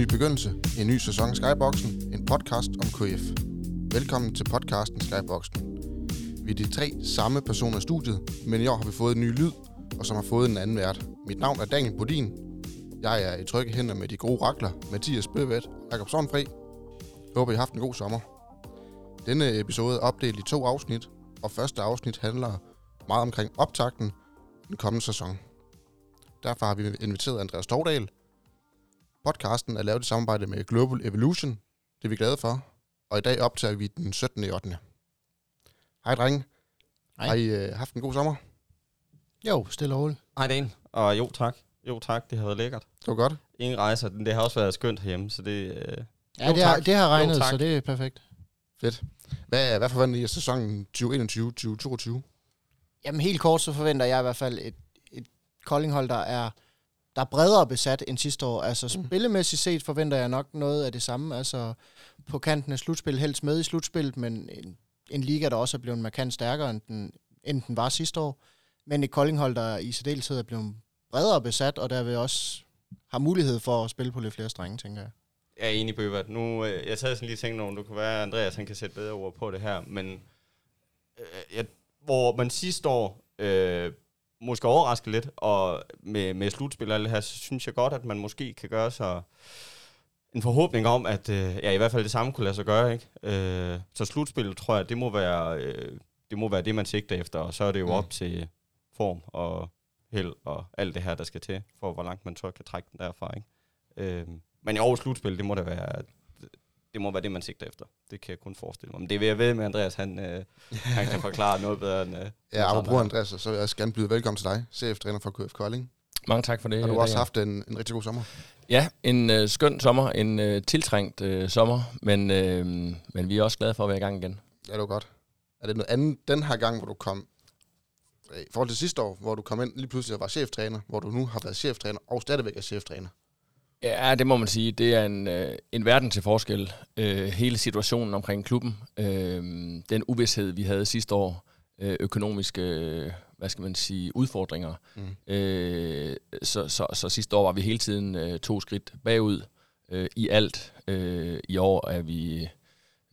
ny begyndelse, en ny sæson af Skyboxen, en podcast om KF. Velkommen til podcasten Skyboxen. Vi er de tre samme personer i studiet, men i år har vi fået en ny lyd, og som har fået en anden vært. Mit navn er Daniel Bodin. Jeg er i trygge hænder med de gode rakler, Mathias Bøvet og Jakob Sornfri. Jeg håber, I har haft en god sommer. Denne episode er opdelt i to afsnit, og første afsnit handler meget omkring optakten den kommende sæson. Derfor har vi inviteret Andreas Tordal. Podcasten er lavet i samarbejde med Global Evolution. Det er vi glade for. Og i dag optager vi den 17. i 8. Hej drenge. Hej. Har I øh, haft en god sommer? Jo, stille og roligt. Hej Dan, og jo tak. Jo tak, det har været lækkert. Det var godt. Ingen rejser, det har også været skønt herhjemme, så det... Øh, Ja, Jo, det, har, tak. det har Jo, regnet, tak. så det er perfekt. Fedt. Hvad, hvad forventer I af sæsonen 2021-2022? Jamen helt kort, så forventer jeg i hvert fald et, et Koldinghold, der er, der er bredere besat end sidste år. Altså Mm. spillemæssigt set forventer jeg nok noget af det samme. Altså på kanten af slutspil, helst med i slutspillet, men en, en liga, der også er blevet markant stærkere, end den, end den var sidste år. Men et Koldinghold, der i særdeleshed er blevet bredere besat, og derved også har mulighed for at spille på lidt flere strenge, tænker jeg. jeg er enig, Bøbert. Nu, øh, jeg sad sådan lige og tænkte, om du kunne være, Andreas han kan sætte bedre ord på det her, men øh, jeg, hvor man sidste år øh, måske overraskede lidt, og med, med slutspil og alt det her, så synes jeg godt, at man måske kan gøre sig en forhåbning om, at øh, ja, i hvert fald det samme kunne lade sig gøre. Ikke? Øh, så slutspillet, tror jeg, det må, være, øh, det må være det, man sigter efter, og så er det jo Mm. op til form og held og alt det her, der skal til, for hvor langt man så kan trække den derfra. Ikke? Øh, men i årets slutspil, det må da være det må være det, man sigter efter. Det kan jeg kun forestille mig. Men det vil jeg ved med, Andreas, han, øh, han kan forklare noget bedre end... Øh, Ja, apropos Andreas, så vil jeg også gerne byde velkommen til dig, cheftræner for KF Kolding. Mange tak for det. Har du også haft en, en rigtig god sommer? Ja, en øh, skøn sommer, en øh, tiltrængt øh, sommer, men, øh, men vi er også glade for at være i gang igen. Ja, det var godt. Er det noget andet den her gang, hvor du kom, øh, i forhold til sidste år, hvor du kom ind lige pludselig og var cheftræner, hvor du nu har været cheftræner og stadigvæk er cheftræner? Ja, det må man sige. Det er en, øh, en verden til forskel. Øh, hele situationen omkring klubben, øh, den uvidshed, vi havde sidste år, øh, økonomiske, øh, hvad skal man sige, udfordringer. Mm. Øh, så, så, så sidste år var vi hele tiden øh, to skridt bagud øh, i alt. Øh, I år er vi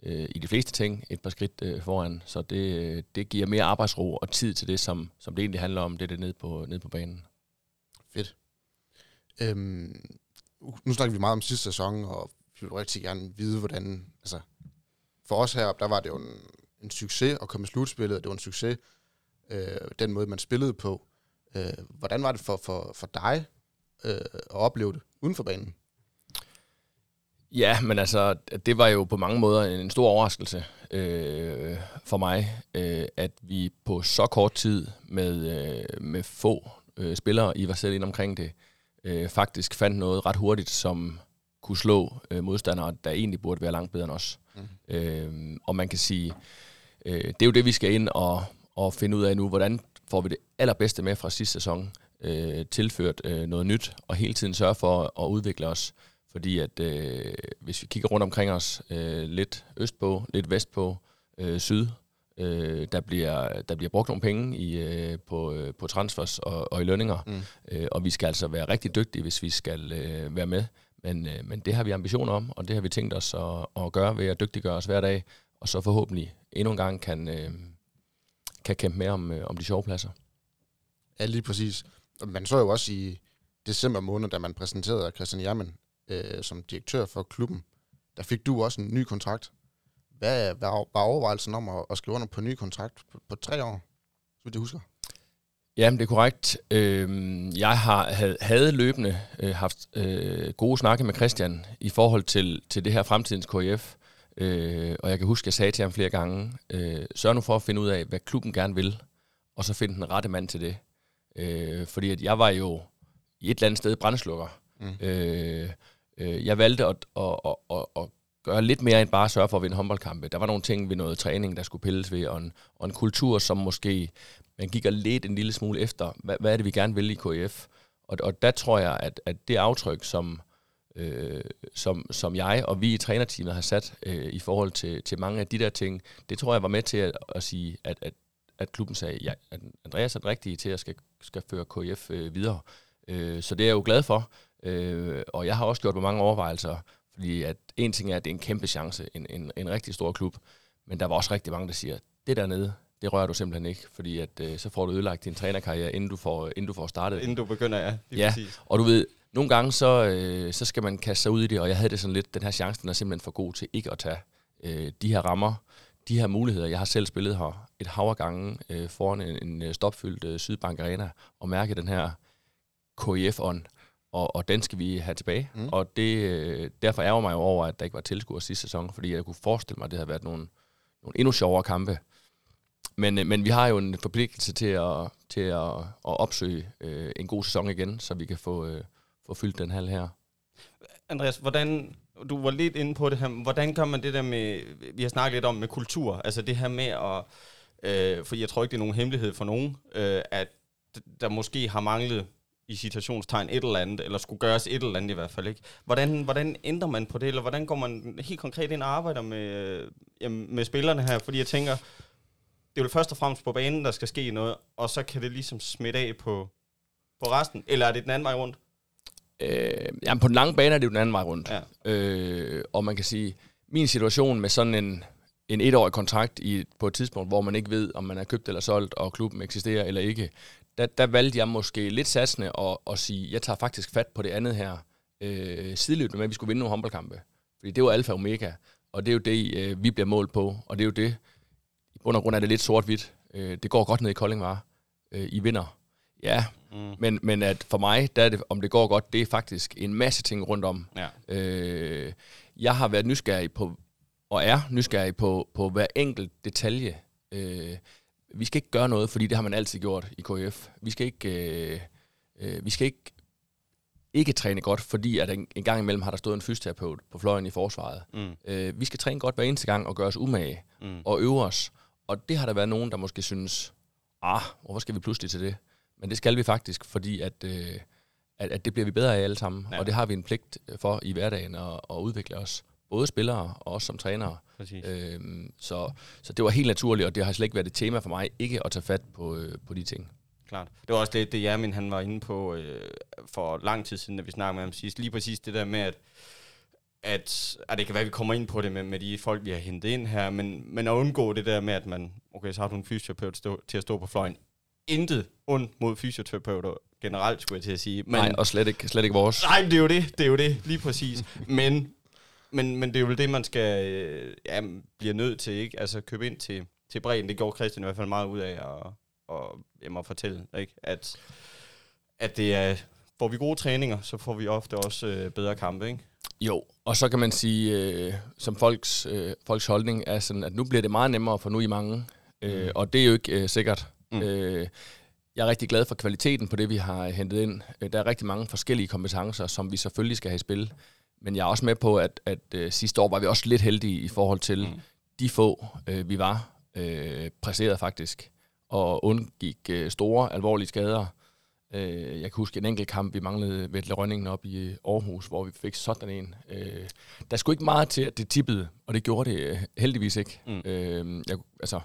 øh, i de fleste ting et par skridt øh, foran, så det, øh, det giver mere arbejdsro og tid til det, som, som det egentlig handler om, det er det nede på, nede på banen. Fedt. Øhm, Uh, nu snakker vi meget om sidste sæson, og vi vil rigtig gerne vide, hvordan... Altså, for os heroppe, der var det jo en, en succes at komme i slutspillet, og det var en succes, øh, den måde, man spillede på. Øh, hvordan var det for, for, for dig øh, at opleve det uden for banen? Ja, men altså, det var jo på mange måder en stor overraskelse øh, for mig, øh, at vi på så kort tid med, øh, med få øh, spillere, I var selv ind omkring det, øh, faktisk fandt noget ret hurtigt, som kunne slå øh, modstandere, der egentlig burde være langt bedre end os. Mm. Øh, og man kan sige, øh, det er jo det, vi skal ind og, og finde ud af nu, hvordan får vi det allerbedste med fra sidste sæson, øh, tilført øh, noget nyt, og hele tiden sørge for at udvikle os. Fordi at øh, hvis vi kigger rundt omkring os, øh, lidt østpå, lidt vestpå, øh, syd, øh, der, bliver, der bliver brugt nogle penge i, øh, på, øh, på transfers og, og i lønninger. Mm. Øh, og vi skal altså være rigtig dygtige, hvis vi skal øh, være med. Men, øh, men det har vi ambitioner om, og det har vi tænkt os at, at gøre ved at dygtiggøre os hver dag, og så forhåbentlig endnu en gang kan, øh, kan kæmpe med om, øh, om de sjove pladser. Ja, lige præcis. Man så jo også i december måned, da man præsenterede Christian Jermen øh, som direktør for klubben, der fik du også en ny kontrakt. Hvad var, overvejelsen om at, at skrive under på en ny kontrakt på, på tre år, så vidt jeg husker? Ja, det er korrekt. Øhm, jeg har havde, havde løbende øh, haft øh, gode snakke med Christian i forhold til, til det her fremtidens KIF. Øh, og jeg kan huske, at jeg sagde til ham flere gange, øh, sørg nu for at finde ud af, hvad klubben gerne vil, og så finde den rette mand til det. Øh, fordi at jeg var jo i et eller andet sted brændslukker. Mm. Øh, øh, jeg valgte at, at, at, at, at gøre lidt mere end bare at sørge for at vinde håndboldkampe. Der var nogle ting ved noget træning, der skulle pilles ved, og en, og en kultur, som måske man gik lidt en lille smule efter, hvad, hvad er det, vi gerne vil i KF? Og, og der tror jeg, at, at det aftryk, som, øh, som, som jeg og vi i trænerteamet har sat øh, i forhold til, til mange af de der ting, det tror jeg var med til at, at sige, at, at, at klubben sagde, ja, at Andreas er den rigtige til at skal, skal føre KF øh, videre. Øh, så det er jeg jo glad for. Øh, og jeg har også gjort mig mange overvejelser, fordi at en ting er, at det er en kæmpe chance, en, en, en rigtig stor klub, men der var også rigtig mange, der siger, det dernede, det rører du simpelthen ikke, fordi at, øh, så får du ødelagt din trænerkarriere, inden du får, inden du får startet. Inden du begynder, ja. Lige Ja. Præcis. Og du ved, nogle gange så, øh, så skal man kaste sig ud i det, og jeg havde det sådan lidt, den her chance, den er simpelthen for god til ikke at tage øh, de her rammer, de her muligheder. Jeg har selv spillet her et hav af gange øh, foran en, en øh, stopfyldt øh, Sydbank Arena, og mærke den her KIF-ånd, og, og den skal vi have tilbage. Mm. Og det, øh, derfor ærger mig jo over, at der ikke var tilskuere sidste sæson, fordi jeg kunne forestille mig, at det havde været nogle, nogle endnu sjovere kampe. Men, øh, men vi har jo en forpligtelse til at, til at, at opsøge øh, en god sæson igen, så vi kan få, øh, få fyldt den hal her. Andreas, hvordan, du var lidt inde på det her, hvordan gør man det der med, vi har snakket lidt om med kultur, altså det her med at, øh, for jeg tror ikke, det er nogen hemmelighed for nogen, øh, at der måske har manglet i citationstegn et eller andet, eller skulle gøres et eller andet i hvert fald, ikke? Hvordan, hvordan ændrer man på det, eller hvordan går man helt konkret ind og arbejder med, øh, jamen, med spillerne her? Fordi jeg tænker, det er jo først og fremmest på banen, der skal ske noget, og så kan det ligesom smitte af på, på resten, eller er det den anden vej rundt? Øh, jamen på den lange bane er det jo den anden vej rundt. Ja. Øh, og man kan sige, min situation med sådan en, en etårig kontrakt i, på et tidspunkt, hvor man ikke ved, om man er købt eller solgt, og klubben eksisterer eller ikke, der, der valgte jeg måske lidt satsende at, at sige, jeg tager faktisk fat på det andet her, øh, sideløbende med, at vi skulle vinde nogle håndboldkampe. Fordi det var alfa og omega, og det er jo det, øh, vi bliver målt på, og det er jo det, i bund og grund er det lidt sort-hvidt. Øh, det går godt ned i Kolding, var. Øh, I vinder. Ja, Mm. men, men at for mig, der er det, om det går godt, det er faktisk en masse ting rundt om. Ja. Øh, jeg har været nysgerrig på, og er nysgerrig på, på hver enkelt detalje. Øh, vi skal ikke gøre noget, fordi det har man altid gjort i KF. Vi skal ikke, øh, øh, vi skal ikke, ikke træne godt, fordi at en, en gang imellem har der stået en fysioterapeut på fløjen i forsvaret. Mm. Øh, vi skal træne godt hver eneste gang og gøre os umage Mm. og øve os. Og det har der været nogen, der måske synes, ah, hvorfor skal vi pludselig til det? Men det skal vi faktisk, fordi at, øh, at, at det bliver vi bedre af alle sammen. Ja. Og det har vi en pligt for i hverdagen at, at udvikle os. Både spillere og os som trænere. Præcis. Øhm, så, så det var helt naturligt, og det har slet ikke været et tema for mig, ikke at tage fat på, øh, på de ting. Klart. Det var også det, det Jermin han var inde på øh, for lang tid siden, da vi snakkede med ham sidst. Lige præcis det der med, at, at, at det kan være, at vi kommer ind på det med, med de folk, vi har hentet ind her, men, men at undgå det der med, at man, okay, så har du en fysioterapeut stå, til at stå på fløjen. Intet ondt mod fysioterapeuter generelt, skulle jeg til at sige. Men, Nej, og slet ikke, slet ikke vores. Nej, det er jo det, det er jo det, lige præcis. men, men, men det er jo det, man skal, øh, ja, bliver nødt til, ikke? Altså købe ind til, til bredden. Det gjorde Christian i hvert fald meget ud af at, og, jamen, at fortælle, ikke? At, at det er, får vi gode træninger, så får vi ofte også øh, bedre kampe, ikke? Jo, og så kan man sige, øh, som folks, øh, folks holdning er sådan, at nu bliver det meget nemmere, for nu I mange. Øh, Mm. og det er jo ikke øh, sikkert. Mm. Mm. Øh, jeg er rigtig glad for kvaliteten på det, vi har hentet ind. Øh, Der er rigtig mange forskellige kompetencer, som vi selvfølgelig skal have i spil. Men jeg er også med på, at, at øh, sidste år var vi også lidt heldige i forhold til Mm. de få, øh, vi var øh, præsteret faktisk, og undgik øh, store, alvorlige skader. Øh, jeg kan huske en enkelt kamp, vi manglede Vettel Rønningen op i Aarhus, hvor vi fik sådan en. Øh, der skulle ikke meget til, at det tippede, og det gjorde det øh, heldigvis ikke. Mm. Øh, jeg, altså,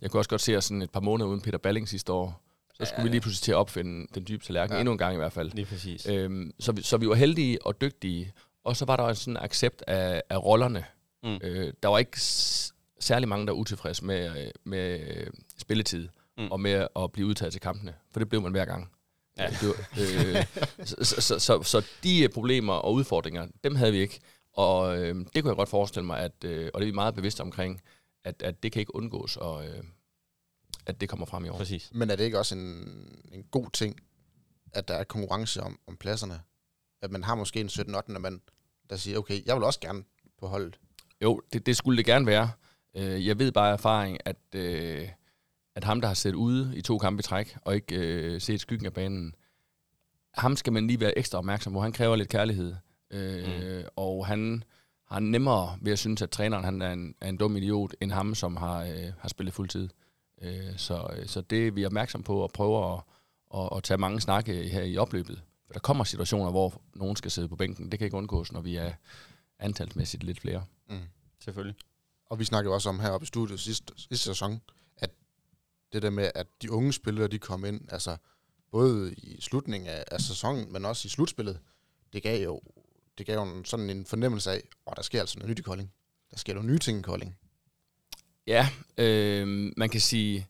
jeg kunne også godt se os sådan et par måneder uden Peter Balling sidste år. Så skulle Ja. vi lige pludselig til at opfinde den dybe tallerken, ja. endnu en gang i hvert fald. Lige præcis. Øhm, så, vi, så vi var heldige og dygtige, og så var der også sådan en accept af, af rollerne. Mm. Øh, der var ikke s- særlig mange, der var utilfredse med, øh, med øh, spilletid Mm. og med at blive udtaget til kampene, for det blev man hver gang. Ja. Øh, Det var, øh, så, så, så, så, så de problemer og udfordringer, dem havde vi ikke. Og øh, det kunne jeg godt forestille mig, at, øh, og det er vi meget bevidste omkring, at, at det kan ikke undgås, og øh, at det kommer frem i år. Præcis. Men er det ikke også en, en god ting, at der er konkurrence om, om pladserne? At man har måske en 17 8 mand, der siger, okay, jeg vil også gerne på holdet. Jo, det, det skulle det gerne være. Øh, jeg ved bare af erfaring, at, øh, at ham, der har siddet ude i to kampe i træk, og ikke øh, set skyggen af banen, ham skal man lige være ekstra opmærksom på. Han kræver lidt kærlighed. Øh, mm. Og han har nemmere ved at synes, at træneren han er, en, er en dum idiot, end ham, som har, øh, har spillet fuldtid. Øh, så, så det er vi opmærksom på og prøver at, at, at tage mange snakke her i opløbet. Der kommer situationer, hvor nogen skal sidde på bænken. Det kan ikke undgås, når vi er antalsmæssigt lidt flere. Mm. Selvfølgelig. Og vi snakkede også om heroppe i studiet sidste, sidste sæson, at det der med, at de unge spillere, de kom ind, altså både i slutningen af, af sæsonen, men også i slutspillet, det gav jo, det gav jo en, sådan en fornemmelse af, at oh, der sker altså noget nyt i Kolding. Der sker nogle nye ting i Kolding. Ja, øh, man kan sige,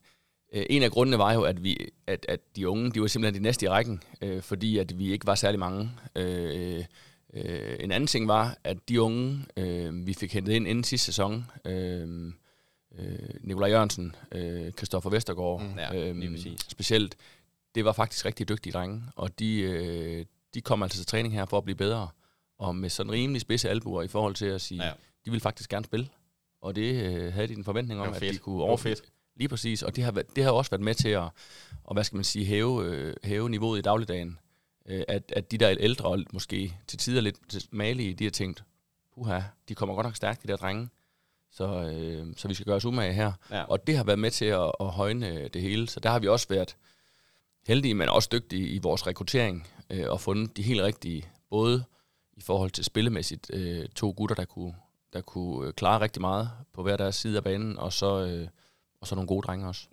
øh, en af grundene var jo, at, vi, at, at de unge, de var simpelthen de næste i rækken, øh, fordi at vi ikke var særlig mange. Øh, øh, en anden ting var, at de unge, øh, vi fik hentet ind inden sidste sæson, øh, øh, Nikolaj Jørgensen, øh, Christoffer Vestergaard, Mm, ja, øh, specielt, det var faktisk rigtig dygtige drenge, og de, øh, de kom altså til træning her for at blive bedre, og med sådan rimelig spidse albuer i forhold til at sige, Ja. de ville faktisk gerne spille, og det øh, havde de en forventning om, Det at de kunne overføre. Lige præcis, og det har, det har også været med til at, og hvad skal man sige, hæve, øh, hæve niveauet i dagligdagen. Øh, at, at de der ældre, måske til tider lidt malige, de har tænkt, puha, de kommer godt nok stærkt, de der drenge, så, øh, så vi skal gøre os umage her. Ja. Og det har været med til at, at højne det hele, så der har vi også været heldige, men også dygtige i vores rekruttering, øh, og fundet de helt rigtige, både i forhold til spillemæssigt, øh, to gutter, der kunne, der kunne øh, klare rigtig meget på hver deres side af banen, og så, øh, og så nogle gode drenge også.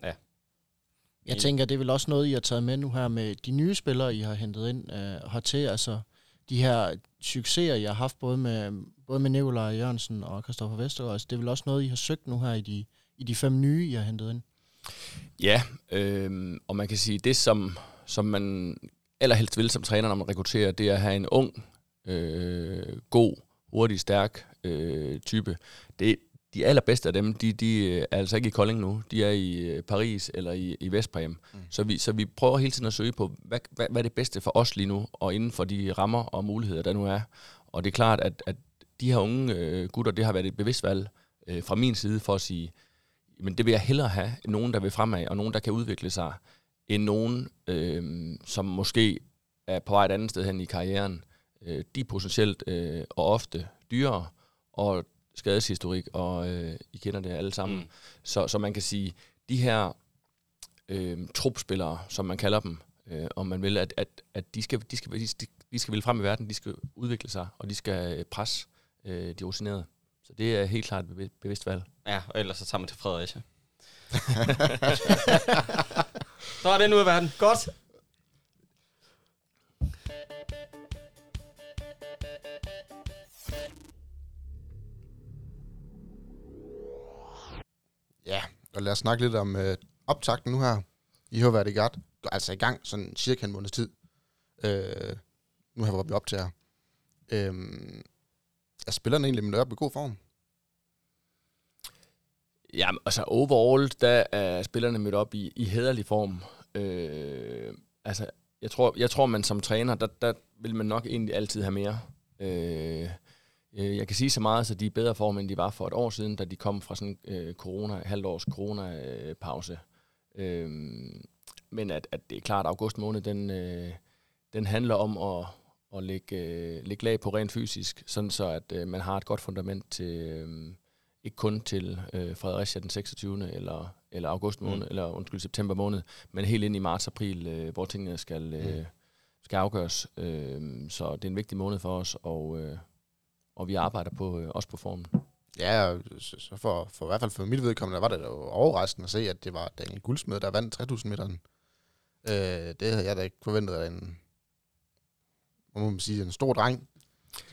Jeg tænker, det er vel også noget, I har taget med nu her med de nye spillere, I har hentet ind øh, hertil. Altså de her succeser, I har haft både med, både med Nikolaj Jørgensen og Christoffer Vestergaard. Altså, det er vel også noget, I har søgt nu her i de, i de fem nye, I har hentet ind. Ja, øh, og man kan sige, det som, som man allerhelst vil som træner, når man rekrutterer, det er at have en ung, øh, god, hurtig, stærk øh, type. Det, de allerbedste af dem, de, de er altså ikke i Kolding nu. De er i øh, Paris eller i, i Vestpræm. Mm. Så, vi, så vi prøver hele tiden at søge på, hvad, hvad, hvad er det bedste for os lige nu, og inden for de rammer og muligheder, der nu er. Og det er klart, at, at de her unge øh, gutter, det har været et bevidst valg øh, fra min side for at sige, men det vil jeg hellere have, nogen, der vil fremad, og nogen, der kan udvikle sig, end nogen, øh, som måske er på vej et andet sted hen i karrieren. Øh, de er potentielt øh, og ofte dyrere, og skadeshistorik, og øh, I kender det alle sammen. Mm. Så, så man kan sige, de her øh, trupspillere, som man kalder dem, øh, om man vil, at, at, at de, skal, de, skal, de, skal, de skal ville frem i verden, de skal udvikle sig, og de skal øh, presse øh, de rutinerede. Så det er helt klart et bevi- bevidst valg. Ja, og ellers så tager man til Fredericia. så er det nu i verden. Godt. Og lad os snakke lidt om øh, optakten nu her. I har været i gang, altså i gang sådan cirka en måneds tid. Øh, nu har vi op til her. Øh, er spillerne egentlig med op i god form? Ja, altså overall, der er spillerne mødt op i, i hederlig form. Øh, altså, jeg tror, jeg tror, man som træner, der, der vil man nok egentlig altid have mere. Øh, jeg kan sige så meget, så de er bedre form, end de var for et år siden, da de kom fra sådan øh, corona, halvt års corona-pause. Øh, men at, at det er klart, at august måned, den, øh, den handler om at, at lægge, øh, lægge lag på rent fysisk, sådan så at øh, man har et godt fundament til... Øh, ikke kun til øh, Fredericia den 26. eller, eller august måned, Mm. mm. eller undskyld, september måned, men helt ind i marts-april, øh, hvor tingene skal, øh, skal afgøres. Øh, så det er en vigtig måned for os, og, øh, og vi arbejder på, øh, også på formen. Ja, så for, for i hvert fald for mit vedkommende, var det jo overraskende at se, at det var Daniel Guldsmed, der vandt 3000 meteren. Øh, det havde jeg da ikke forventet, at en, må man sige, en stor dreng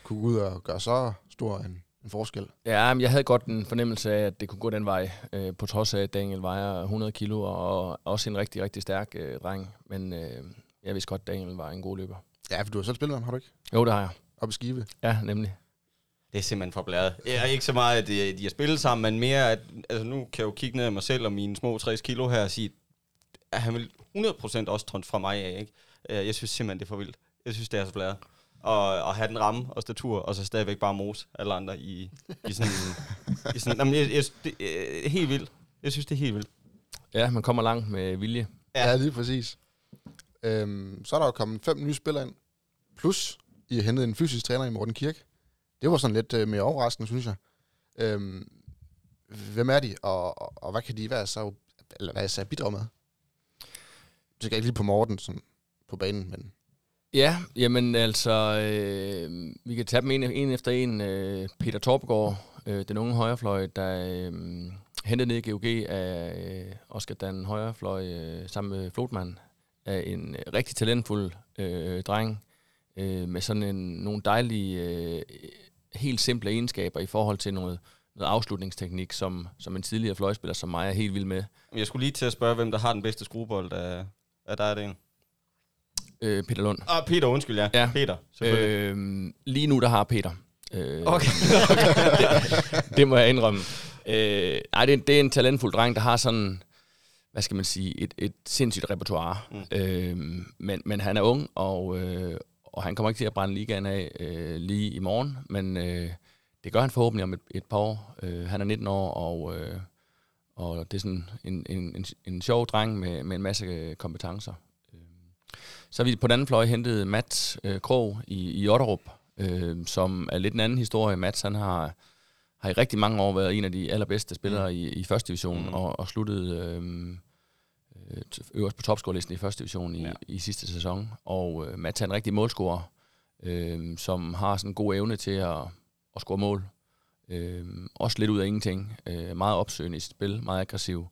kunne gå ud og gøre så stor en, en forskel. Ja, men jeg havde godt en fornemmelse af, at det kunne gå den vej, øh, på trods af, at Daniel vejer 100 kilo, og også en rigtig, rigtig stærk øh, dreng. Men øh, jeg vidste godt, at Daniel var en god løber. Ja, for du har selv spillet med ham, har du ikke? Jo, det har jeg. Op i Skive. Ja, nemlig. Det er simpelthen for blæret. Jeg er ikke så meget, at de, de har spillet sammen, men mere, at altså nu kan jeg jo kigge ned af mig selv og mine små 60 kilo her og sige, at han vil 100% også tånt fra mig af. Ikke? Øh, Jeg synes simpelthen, det er for vildt. Jeg synes, det er så blæret. Og, og have den ramme og statur, og så stadigvæk bare mose alle andre i, i sådan... i sådan jamen, jeg, jeg, det er helt vildt. Jeg synes, det er helt vildt. Ja, man kommer langt med vilje. Ja. Ja, ja lige præcis. Øhm, så er der jo kommet fem nye spillere ind. Plus, I har hentet en fysisk træner i Morten Kirk. Det var sådan lidt øh, mere overraskende, synes jeg. Øhm, hvem er de, og, og, og hvad kan de være så, eller hvad er så bidrag med? Det skal ikke lige på Morten som på banen, men Ja, jamen altså, øh, vi kan tage dem en, en efter en. Øh, Peter Torpegård, øh, den unge højrefløj, der øh, hentede ned i GOG af øh, Oscar Dan højrefløj øh, sammen med Flotman, er en rigtig talentfuld øh, dreng. øh, med sådan en, nogle dejlige, øh, helt simple egenskaber i forhold til noget, noget afslutningsteknik, som, som en tidligere fløjspiller som mig er helt vild med. Jeg skulle lige til at spørge, hvem der har den bedste skruebold af, af dig, er det en? Øh, Peter Lund. Ah, Peter, undskyld, ja. Ja. Peter, selvfølgelig. Øh, lige nu, der har Peter. Øh, Okay. det, det må jeg indrømme. Øh, nej, det, er- det er en talentfuld dreng, der har sådan, hvad skal man sige, et, et sindssygt repertoire. Mm. Mm. Øh, men, men han er ung, og, øh, og han kommer ikke til at brænde ligaen af øh, lige i morgen, men øh, det gør han forhåbentlig om et, et par år. Øh, han er 19 år, og, øh, og det er sådan en, en, en, en sjov dreng med, med en masse øh, kompetencer. Øh, Så har vi på den anden fløj hentet Mats øh, Krog i, i Otterup, øh, som er lidt en anden historie. Mats, han har, har i rigtig mange år været en af de allerbedste spillere mm. i, i første division, Mm. og, og sluttede øh, øverst på topscorelisten i første division i, Ja. i sidste sæson. Og øh, Mats er en rigtig målscorer, øh, som har sådan en god evne til at, at score mål. Øh, også lidt ud af ingenting. Øh, meget opsøgende i sit spil, meget aggressiv.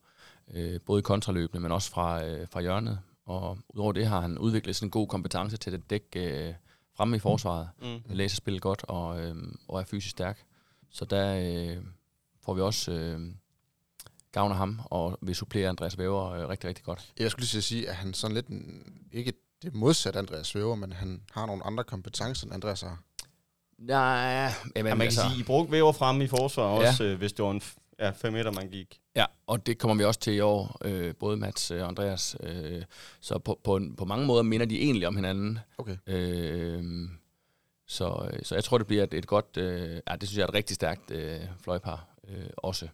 Øh, både i kontraløbene, men også fra, øh, fra hjørnet. Og udover det har han udviklet sådan en god kompetence til at dække øh, fremme i forsvaret. Mm. Læser spillet godt og, øh, og er fysisk stærk. Så der øh, får vi også øh, gavn af ham, og vil supplere Andreas Væver øh, rigtig, rigtig godt. Jeg skulle lige sige, at han sådan lidt, en, ikke det modsatte Andreas Svæver, men han har nogle andre kompetencer, end Andreas har. Nej, jamen, Ja, man kan altså, sige, I brugte væver fremme i forsvar Ja. også, øh, hvis det var en ja, 5 meter, man gik. Ja, og det kommer vi også til i år, øh, både Mats og Andreas. Øh, så på, på, på mange måder minder de egentlig om hinanden. Okay. Øh, så, så jeg tror, det bliver et, et godt, øh, ja, det synes jeg er et rigtig stærkt øh, fløjpar øh, også.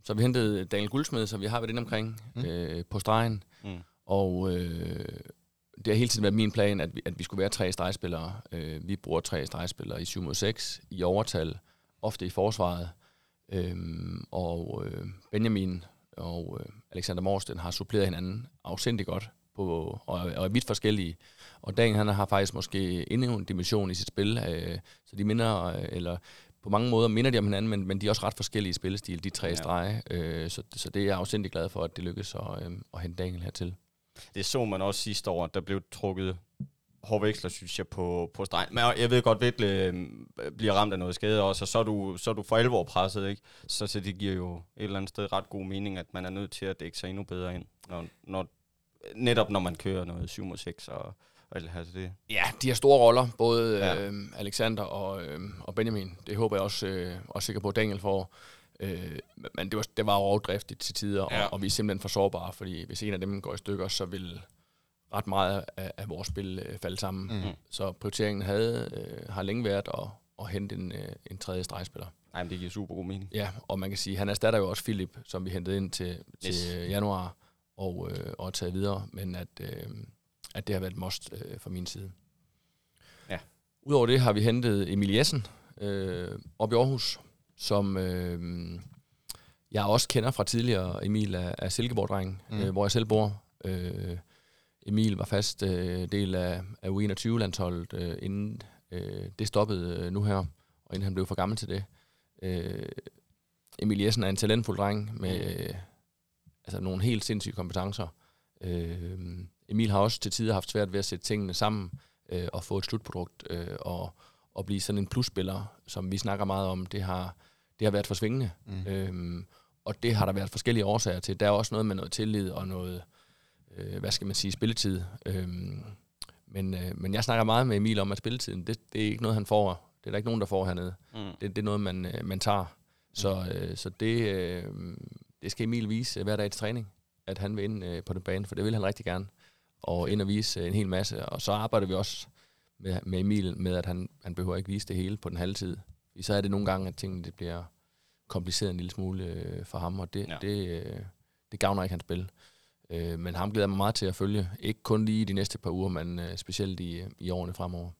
Øh, Så vi hentede Daniel Guldsmed, som vi har været inde omkring Mm. øh, på stregen. Mm. Og øh, det har hele tiden været min plan, at vi, at vi skulle være tre stregspillere. Øh, vi bruger tre stregspillere i 7 mod 6, i overtal, ofte i forsvaret. Øhm, og øh, Benjamin og øh, Alexander Morsten har suppleret hinanden afsindig godt, på, og, og er vidt forskellige. Og Dan han har faktisk måske endnu en dimension i sit spil, øh, så de minder, øh, eller på mange måder minder de om hinanden, men, men de er også ret forskellige spillestil, de tre Ja. strege. Øh, så, så det er jeg afsindig glad for, at det lykkedes at, øh, at hente Daniel hertil. Det så man også sidste år, der blev trukket hårde veksler, synes jeg, på, på stregen. Men jeg ved godt, Vikle øh, bliver ramt af noget skade også, og så er du, så er du for alvor presset, ikke? Så, så det giver jo et eller andet sted ret god mening, at man er nødt til at dække sig endnu bedre ind, når, når, netop når man kører noget 7 mod 6 og, og alt det Ja, de har store roller, både Ja. øh, Alexander og, øh, og Benjamin. Det håber jeg også, øh, også sikker på, at Daniel får. Øh, men det var, det var overdriftigt til tider, Ja. og, og vi er simpelthen for sårbare, fordi hvis en af dem går i stykker, så vil ret meget af, af vores spil øh, falde sammen. Mm. Mm. Så prioriteringen havde, øh, har længe været at, at hente en, øh, en tredje stregspiller. nej, men det giver super god mening. Ja, og man kan sige, han erstatter jo også Philip, som vi hentede ind til, til Yes. yes. januar og, øh, og taget videre, men at, øh, at det har været et must øh, fra min side. Ja. Udover det har vi hentet Emil Jessen øh, op i Aarhus, som øh, jeg også kender fra tidligere. Emil er, er Silkeborg-dreng, Mm. øh, hvor jeg selv bor. Øh, Emil var fast øh, del af, af U21-landsholdet, øh, inden øh, det stoppede øh, nu her, og inden han blev for gammel til det. Øh, Emil Jessen er en talentfuld dreng med øh, altså nogle helt sindssyge kompetencer. Øh, Emil har også til tider haft svært ved at sætte tingene sammen øh, og få et slutprodukt øh, og, og blive sådan en plusspiller, som vi snakker meget om. Det har, det har været for svingende, Mm. øhm, og det har der været forskellige årsager til. Der er også noget med noget tillid og noget, øh, hvad skal man sige, spilletid. Øhm, men, øh, men jeg snakker meget med Emil om, at spilletiden, det, det er ikke noget, han får. Det er der ikke nogen, der får hernede. Mm. Det, det er noget, man, øh, man tager. Så, øh, så det, øh, det skal Emil vise hver dag til træning, at han vil ind øh, på den bane, for det vil han rigtig gerne. Og ind og vise øh, en hel masse. Og så arbejder vi også med, med Emil med, at han, han behøver ikke vise det hele på den halve tid. Fordi så er det nogle gange, at tingene det bliver kompliceret en lille smule øh, for ham, og det, Ja. ja. det, øh, det gavner ikke hans spil. Øh, men ham glæder jeg mig meget til at følge. Ikke kun lige de næste par uger, men øh, specielt i, i årene fremover.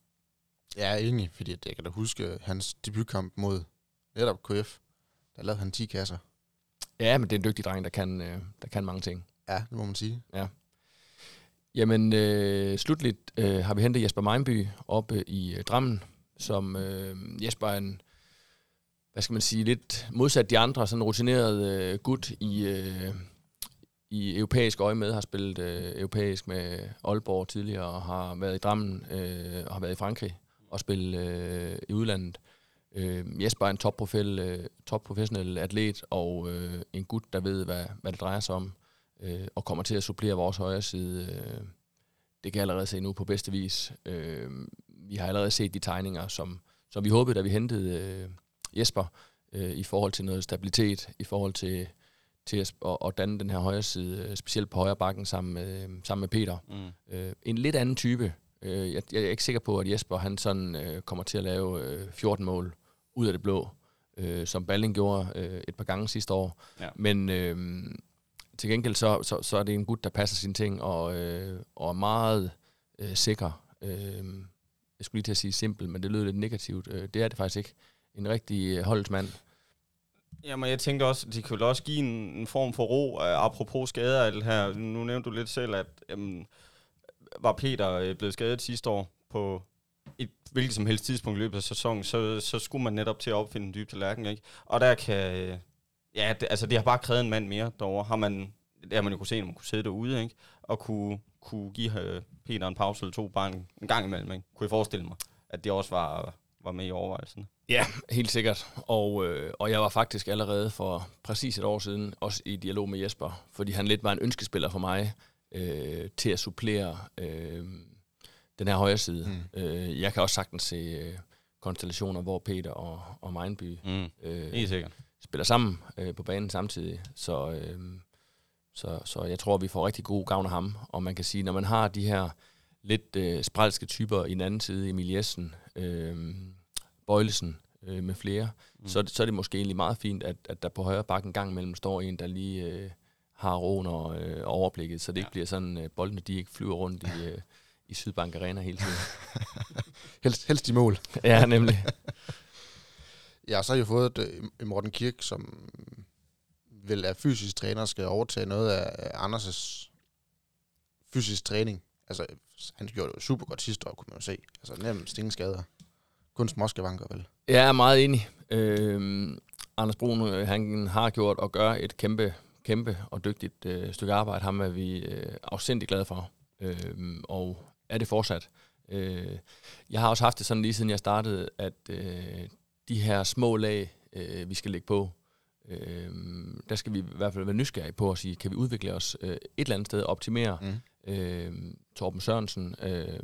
Jeg er enig, fordi jeg kan da huske hans debutkamp mod netop KF. Der lavede han 10 kasser. Ja, men det er en dygtig dreng, der kan, øh, der kan mange ting. Ja, det må man sige. Jamen, øh, slutligt øh, har vi hentet Jesper Meinby oppe i øh, Drammen, som øh, Jesper er en, hvad skal man sige, lidt modsat de andre, sådan en rutineret øh, gut i, øh, i europæisk øje med, har spillet øh, europæisk med Aalborg tidligere, og har været i Drammen, øh, og har været i Frankrig og spillet øh, i udlandet. Øh, Jesper er en topprofessionel, øh, top atlet, og øh, en gut, der ved, hvad, hvad det drejer sig om, øh, og kommer til at supplere vores højre side. Øh, det kan jeg allerede se nu på bedste vis. Øh, vi har allerede set de tegninger, som, som vi håbede, da vi hentede øh, Jesper, øh, i forhold til noget stabilitet, i forhold til, til at, at, at danne den her højre side, øh, specielt på højre bakken sammen med, sammen med Peter. Mm. Øh, en lidt anden type. Øh, jeg, jeg er ikke sikker på, at Jesper han sådan, øh, kommer til at lave øh, 14 mål ud af det blå, øh, som Balling gjorde øh, et par gange sidste år. Ja. Men øh, til gengæld så, så, så er det en gut, der passer sine ting og, øh, og er meget øh, sikker. Øh, jeg skulle lige til at sige simpel, men det lød lidt negativt. Øh, det er det faktisk ikke. En rigtig øh, holdsmand. Jamen, jeg tænkte også, de kunne også give en, en form for ro, uh, apropos skader af det her. Nu nævnte du lidt selv, at um, var Peter uh, blevet skadet sidste år på et hvilket som helst tidspunkt i løbet af sæsonen, så, så skulle man netop til at opfinde en dyb tallerken, ikke? Og der kan... Øh, Ja, det, altså det har bare krævet en mand mere derovre. Har man, det har man jo kunne se, når man kunne sidde derude, ikke? Og kunne, kunne give uh, Peter en pause eller to bare en, en gang imellem, ikke? Kunne jeg forestille mig, at det også var, var med i overvejelsen. Ja, helt sikkert. Og, øh, og jeg var faktisk allerede for præcis et år siden også i dialog med Jesper, fordi han lidt var en ønskespiller for mig øh, til at supplere øh, den her højre side. Mm. Øh, jeg kan også sagtens se øh, konstellationer, hvor Peter og, og Mejnby mm. øh, helt sikkert. Spiller sammen øh, på banen samtidig. Så, øh, så, så jeg tror, vi får rigtig god gavn af ham. Og man kan sige, når man har de her lidt øh, spralske typer i den anden side, Emil Jessen, øh, Bøjlesen øh, med flere, mm. så, så er det måske egentlig meget fint, at, at der på højre bakken gang mellem står en, der lige øh, har roen og øh, overblikket, så det ja. ikke bliver sådan, øh, boldene de ikke flyver rundt i, øh, i Sydbank Arena hele tiden. helst, helst i mål. ja, nemlig. ja, så har jeg fået et, øh, Morten Kirk, som vel er fysisk træner, skal overtage noget af Anders' fysisk træning. Altså, han gjorde det jo super godt sidste år, kunne man jo se. Altså, nemt ingen skader. Kun småskavanker, vel? Jeg er meget enig. Øhm, øh, Anders Brun, han har gjort og gør et kæmpe, kæmpe og dygtigt øh, stykke arbejde. Ham er vi øh, afsindig glade for. Øh, og er det fortsat. Øh, jeg har også haft det sådan lige siden jeg startede, at øh, de her små lag, øh, vi skal lægge på, øh, der skal vi i hvert fald være nysgerrige på at sige, kan vi udvikle os øh, et eller andet sted, optimere. Mm. Øh, Torben Sørensen øh,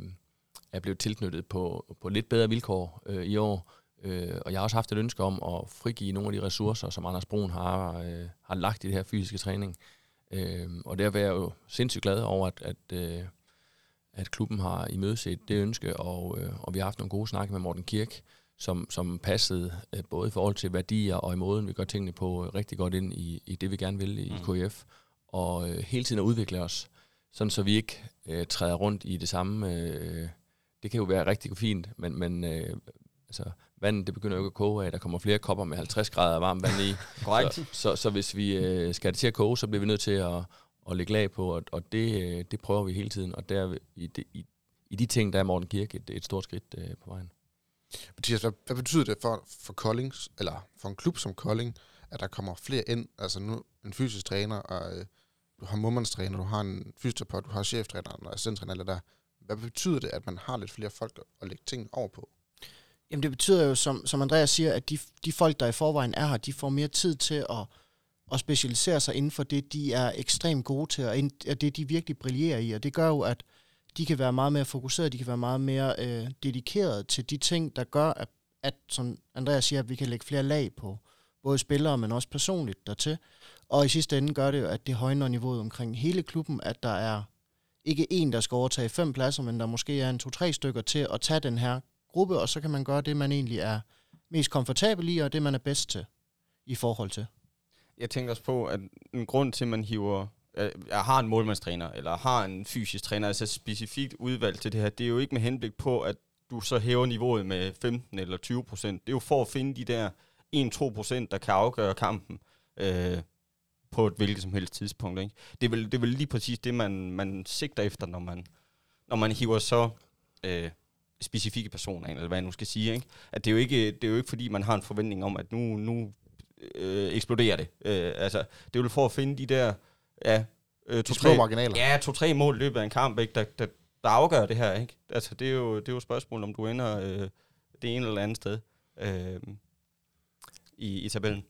er blevet tilknyttet på, på lidt bedre vilkår øh, i år, øh, og jeg har også haft et ønske om at frigive nogle af de ressourcer, som Anders Brun har, øh, har lagt i det her fysiske træning. Øh, og der er jeg jo sindssygt glad over, at, at, øh, at klubben har imødeset det ønske, og, øh, og vi har haft nogle gode snakke med Morten Kirk, som, som passede øh, både i forhold til værdier og i måden, vi gør tingene på øh, rigtig godt ind i, i det, vi gerne vil i mm. KF. Og øh, hele tiden at udvikle os, sådan så vi ikke øh, træder rundt i det samme. Øh, det kan jo være rigtig fint, men, men øh, altså, vandet det begynder jo ikke at koge af. Der kommer flere kopper med 50 grader varmt vand i. Korrekt. Så, så, så hvis vi øh, skal det til at koge, så bliver vi nødt til at, at lægge lag på, og, og det, øh, det prøver vi hele tiden. Og der, i, i, i de ting, der er Morten Kirke et, et stort skridt øh, på vejen. Mathias, hvad, hvad betyder det for, for Collings, eller for en klub som Kolding, at der kommer flere ind, altså nu en fysisk træner, og øh, du har mumandstræner, du har en fysioterapeut, du har cheftræneren og assistenttræner, eller der. Hvad betyder det, at man har lidt flere folk at lægge ting over på? Jamen det betyder jo, som, som Andreas siger, at de, de folk, der i forvejen er her, de får mere tid til at, at specialisere sig inden for det, de er ekstremt gode til, og det, de virkelig brillerer i. Og det gør jo, at de kan være meget mere fokuseret, de kan være meget mere øh, dedikeret til de ting, der gør, at, at, som Andreas siger, at vi kan lægge flere lag på både spillere, men også personligt dertil. Og i sidste ende gør det jo, at det højner niveauet omkring hele klubben, at der er ikke en, der skal overtage fem pladser, men der måske er en to-tre stykker til at tage den her gruppe, og så kan man gøre det, man egentlig er mest komfortabel i, og det, man er bedst til i forhold til. Jeg tænker også på, at en grund til, at man hiver Øh, jeg har en målmandstræner, eller har en fysisk træner, altså specifikt udvalgt til det her, det er jo ikke med henblik på, at du så hæver niveauet med 15 eller 20 procent. Det er jo for at finde de der 1-2 procent, der kan afgøre kampen øh, på et hvilket som helst tidspunkt. Ikke? Det, er vel, det er vel lige præcis det, man, man sigter efter, når man, når man hiver så øh, specifikke personer ind, eller hvad jeg nu skal sige. Ikke? At det, er jo ikke, det er jo ikke, fordi man har en forventning om, at nu, nu øh, eksploderer det. Øh, altså, det er jo for at finde de der ja, øh, De små marginaler. Ja, to-tre mål i løbet af en kamp, ikke? Der, der, der afgør det her, ikke? Altså, det er jo, det er jo et spørgsmål, om du ender øh, det ene eller andet sted øh, i, i tabellen.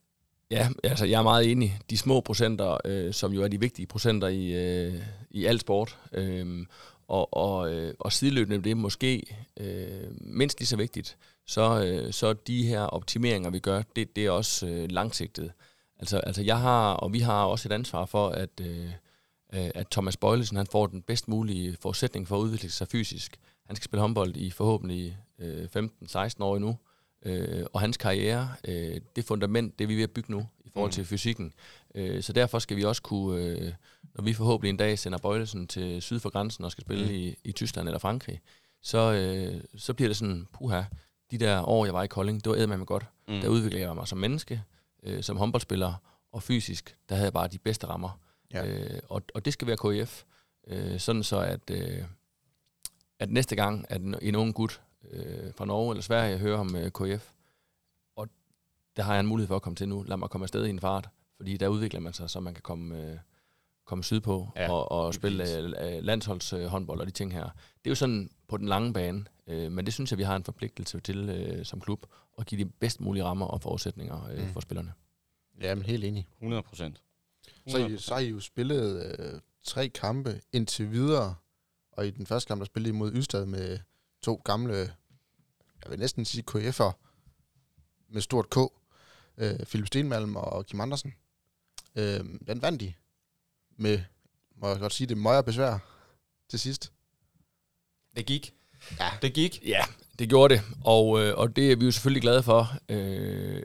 Ja, altså jeg er meget enig. De små procenter, øh, som jo er de vigtige procenter i, øh, i al sport, øh, og, og, øh, og sideløbende det er måske øh, mindst lige så vigtigt, så, øh, så de her optimeringer, vi gør, det, det er også øh, langsigtet. Altså, altså jeg har, og vi har også et ansvar for, at, øh, øh at Thomas Bøjlesen han får den bedst mulige forudsætning for at udvikle sig fysisk. Han skal spille håndbold i forhåbentlig øh, 15-16 år endnu, øh, og hans karriere, øh, det fundament, det er vi ved at bygge nu i forhold til mm. fysikken. Øh, så derfor skal vi også kunne, øh, når vi forhåbentlig en dag sender Bøjlesen til syd for grænsen og skal spille mm. i, i Tyskland eller Frankrig, så, øh, så bliver det sådan, puha, de der år, jeg var i Kolding, det var med godt. Mm. Der udviklede jeg mig som menneske, øh, som håndboldspiller, og fysisk, der havde jeg bare de bedste rammer. Ja. Øh, og, og det skal være KIF, øh, sådan så at, øh, at næste gang, at en, en ung gut øh, fra Norge eller Sverige hører om øh, KIF, og der har jeg en mulighed for at komme til nu, lad mig komme afsted i en fart, fordi der udvikler man sig, så man kan komme, øh, komme sydpå ja, og, og spille øh, landsholdshåndbold og de ting her. Det er jo sådan på den lange bane, øh, men det synes jeg, vi har en forpligtelse til øh, som klub, at give de bedst mulige rammer og forudsætninger øh, mm. for spillerne. Ja, men helt enig. 100 procent. Så, så har I jo spillet øh, tre kampe indtil videre, og i den første kamp, der spillede I mod Ystad med to gamle, jeg vil næsten sige KF'er, med stort K, øh, Philip Stenmalm og Kim Andersen. Øh, den vandt de med, må jeg godt sige det, møjer besvær til sidst. Det gik. Ja. Det gik. Ja, det gjorde det, og, øh, og det er vi jo selvfølgelig glade for. Øh,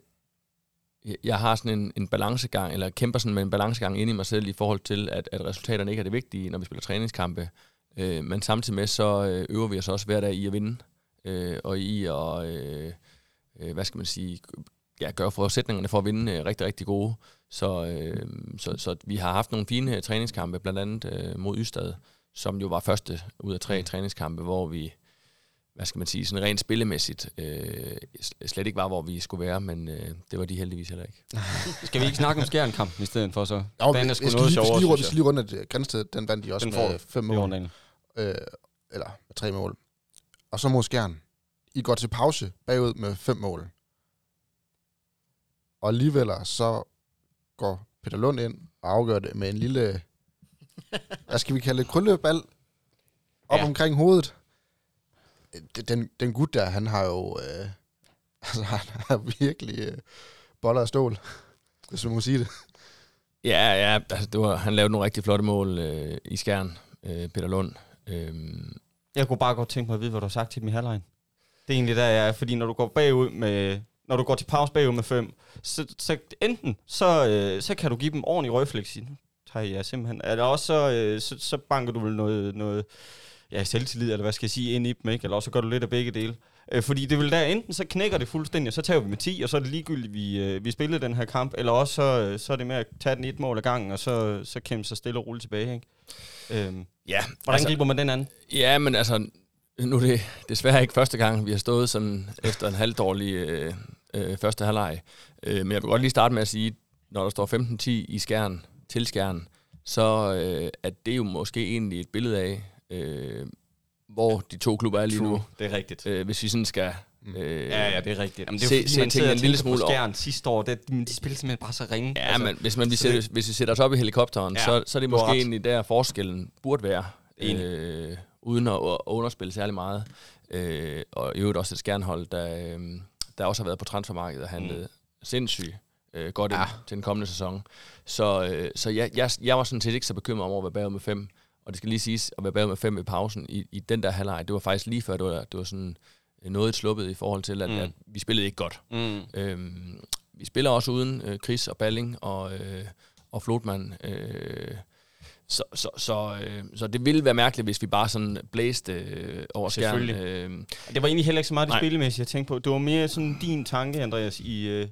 jeg har sådan en, en balancegang, eller kæmper sådan med en balancegang ind i mig selv i forhold til, at, at resultaterne ikke er det vigtige, når vi spiller træningskampe. Øh, men samtidig med, så øh, øver vi os også hver dag i at vinde, øh, og i at, øh, øh, hvad skal man sige, ja, gøre forudsætningerne for at vinde øh, rigtig, rigtig gode. Så, øh, så, så vi har haft nogle fine træningskampe, blandt andet øh, mod Ystad, som jo var første ud af tre mm. træningskampe, hvor vi, hvad skal man sige, sådan rent spillemæssigt, øh, slet ikke var, hvor vi skulle være, men øh, det var de heldigvis heller ikke. skal vi ikke snakke om skærnkampen i stedet for så? Jo, den er sgu noget lige, sjovere, lige, lige rundt, at Grænsted, den vandt de også den med fem mål. Øh, eller med tre mål. Og så mod Skjern. I går til pause bagud med fem mål. Og alligevel så går Peter Lund ind og afgør det med en lille, hvad skal vi kalde det, krøllebal op ja. omkring hovedet. Den, den gut der, han har jo, øh, altså han har virkelig øh, boller af stål, hvis man må sige det. Ja, ja, altså det var, han lavede nogle rigtig flotte mål øh, i skærn, øh, Peter Lund. Øh. Jeg kunne bare godt tænke mig at vide, hvad du har sagt til dem i halvlejen. Det er egentlig der, jeg er, fordi når du går bagud med når du går til pause bagud med fem, så, så enten så, øh, så kan du give dem ordentlig røgflex. Nu tager jeg simpelthen. Eller også så, øh, så, så banker du vel noget, noget ja, selvtillid, eller hvad skal jeg sige, ind i dem, ikke? Eller så gør du lidt af begge dele. Øh, fordi det vil der enten, så knækker det fuldstændig, og så tager vi med 10, og så er det ligegyldigt, vi, øh, vi spiller den her kamp. Eller også så, øh, så er det med at tage den et mål ad gangen, og så, så kæmpe sig stille og rulle tilbage, ikke? Øh, ja. Hvordan altså, griber man den anden? Ja, men altså, nu er det desværre ikke første gang, vi har stået sådan efter en halvdårlig øh, øh, første halvleg. Øh, men jeg vil godt lige starte med at sige, når der står 15-10 i skærn til skærn, så øh, at det jo måske egentlig et billede af, øh, hvor de to klubber er lige True. nu. Det er rigtigt. Øh, hvis vi sådan skal... Mm. Øh, ja, ja, det er rigtigt. Jamen, det er se, fordi, man en lille smule skærn sidste år, det, de, de spiller simpelthen bare så ringe. Ja, altså, men hvis, man, vi sætter, hvis vi sætter os op i helikopteren, ja, så, så er det måske egentlig der forskellen burde være. Øh, uden at underspille særlig meget. Øh, og i øvrigt også et skærnhold, der, øh, der også har været på transfermarkedet og handlet mm. sindssygt øh, godt ja. ind til den kommende sæson. Så, øh, så jeg, jeg, jeg var sådan set ikke så bekymret om at være bagud med fem. Og det skal lige siges, at være bagud med fem i pausen i, i den der halvleg, det var faktisk lige før, det var, det var sådan øh, noget sluppet i forhold til, at, mm. at vi spillede ikke godt. Mm. Øhm, vi spiller også uden øh, Chris og Balling og, øh, og Flotman. Øh, så, så, så, øh, så det ville være mærkeligt, hvis vi bare sådan blæste øh, over skærmen. Øh, det var egentlig heller ikke så meget det spillemæssige, jeg tænkte på. Det var mere sådan din tanke, Andreas, i... Øh,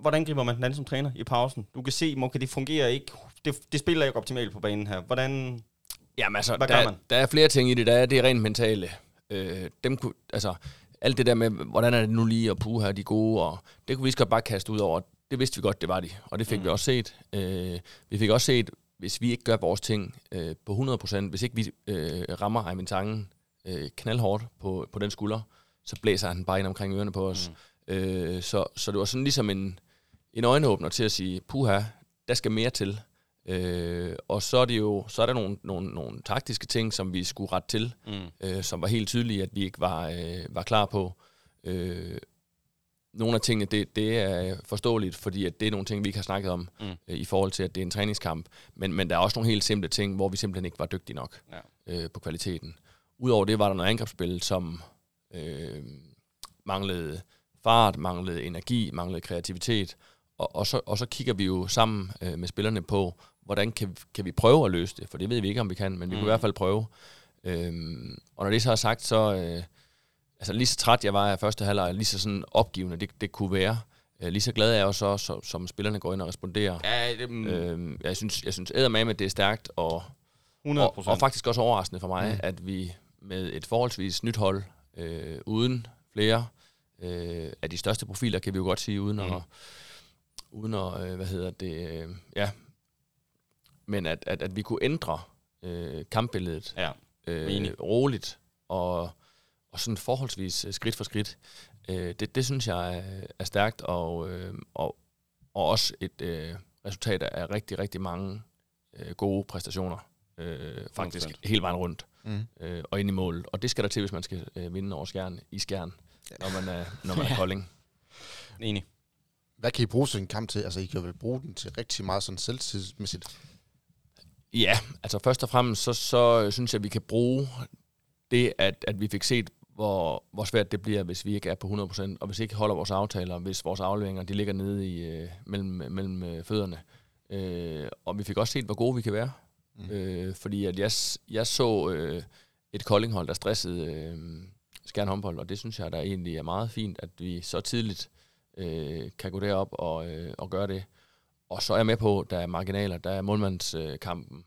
hvordan griber man den anden som træner i pausen? Du kan se, måske det fungerer ikke. Det, det spiller ikke optimalt på banen her. Hvordan... Jamen altså, hvad der, man? der er flere ting i det. Der er det rent mentale. Øh, dem kunne, altså, alt det der med, hvordan er det nu lige, og puha, her, de gode, og det kunne vi så bare kaste ud over. Det vidste vi godt, det var de, og det fik mm. vi også set. Øh, vi fik også set, hvis vi ikke gør vores ting øh, på 100%, hvis ikke vi øh, rammer Eivind Tangen øh, knaldhårdt på, på den skulder, så blæser han bare ind omkring ørerne på os. Mm. Øh, så, så det var sådan ligesom en, en øjenåbner til at sige, puha, der skal mere til. Øh, og så er, det jo, så er der nogle, nogle, nogle taktiske ting, som vi skulle rette til, mm. øh, som var helt tydelige, at vi ikke var, øh, var klar på. Øh, nogle af tingene, det, det er forståeligt, fordi at det er nogle ting, vi ikke har snakket om mm. øh, i forhold til, at det er en træningskamp. Men, men der er også nogle helt simple ting, hvor vi simpelthen ikke var dygtige nok ja. øh, på kvaliteten. Udover det var der noget angrebsspil, som øh, manglede fart, manglede energi, manglede kreativitet. Og, og, så, og så kigger vi jo sammen øh, med spillerne på, hvordan kan, kan vi prøve at løse det? For det ved vi ikke, om vi kan, men vi mm. kunne i hvert fald prøve. Øhm, og når det så er sagt, så... Øh, altså lige så træt jeg var af første halvleg, lige så sådan opgivende det, det kunne være. Øh, lige så glad er jeg også, så, som spillerne går ind og responderer. Ja, det, mm. øhm, jeg synes, jeg synes med, at det er stærkt, og, 100%. og, og faktisk også overraskende for mig, mm. at vi med et forholdsvis nyt hold, øh, uden flere øh, af de største profiler, kan vi jo godt sige, uden mm. at, uden at øh, hvad hedder det, øh, ja, men at, at, at vi kunne ændre øh, kampbilledet ja, øh, roligt, og og sådan forholdsvis øh, skridt for skridt. Øh, det, det synes jeg er, er stærkt, og, øh, og, og også et øh, resultat af rigtig, rigtig mange øh, gode præstationer. Øh, faktisk hele vejen rundt mm. øh, og ind i mål. Og det skal der til, hvis man skal øh, vinde over skjern, i skjern, når man er, når man er kolding. Enig. Hvad kan I bruge sådan en kamp til? Altså, I kan vel bruge den til rigtig meget sådan selvtidsmæssigt? Ja, altså først og fremmest, så, så synes jeg, at vi kan bruge det, at, at vi fik set hvor, hvor svært det bliver, hvis vi ikke er på 100%, og hvis vi ikke holder vores aftaler, hvis vores afleveringer de ligger nede i, øh, mellem, mellem øh, fødderne. Øh, og vi fik også set, hvor gode vi kan være. Mm. Øh, fordi at jeg, jeg så øh, et koldinghold, der stressede øh, Skjern håndbold, og det synes jeg, der egentlig er meget fint, at vi så tidligt øh, kan gå derop og, øh, og gøre det. Og så er jeg med på, der er marginaler, der er målmandskampen.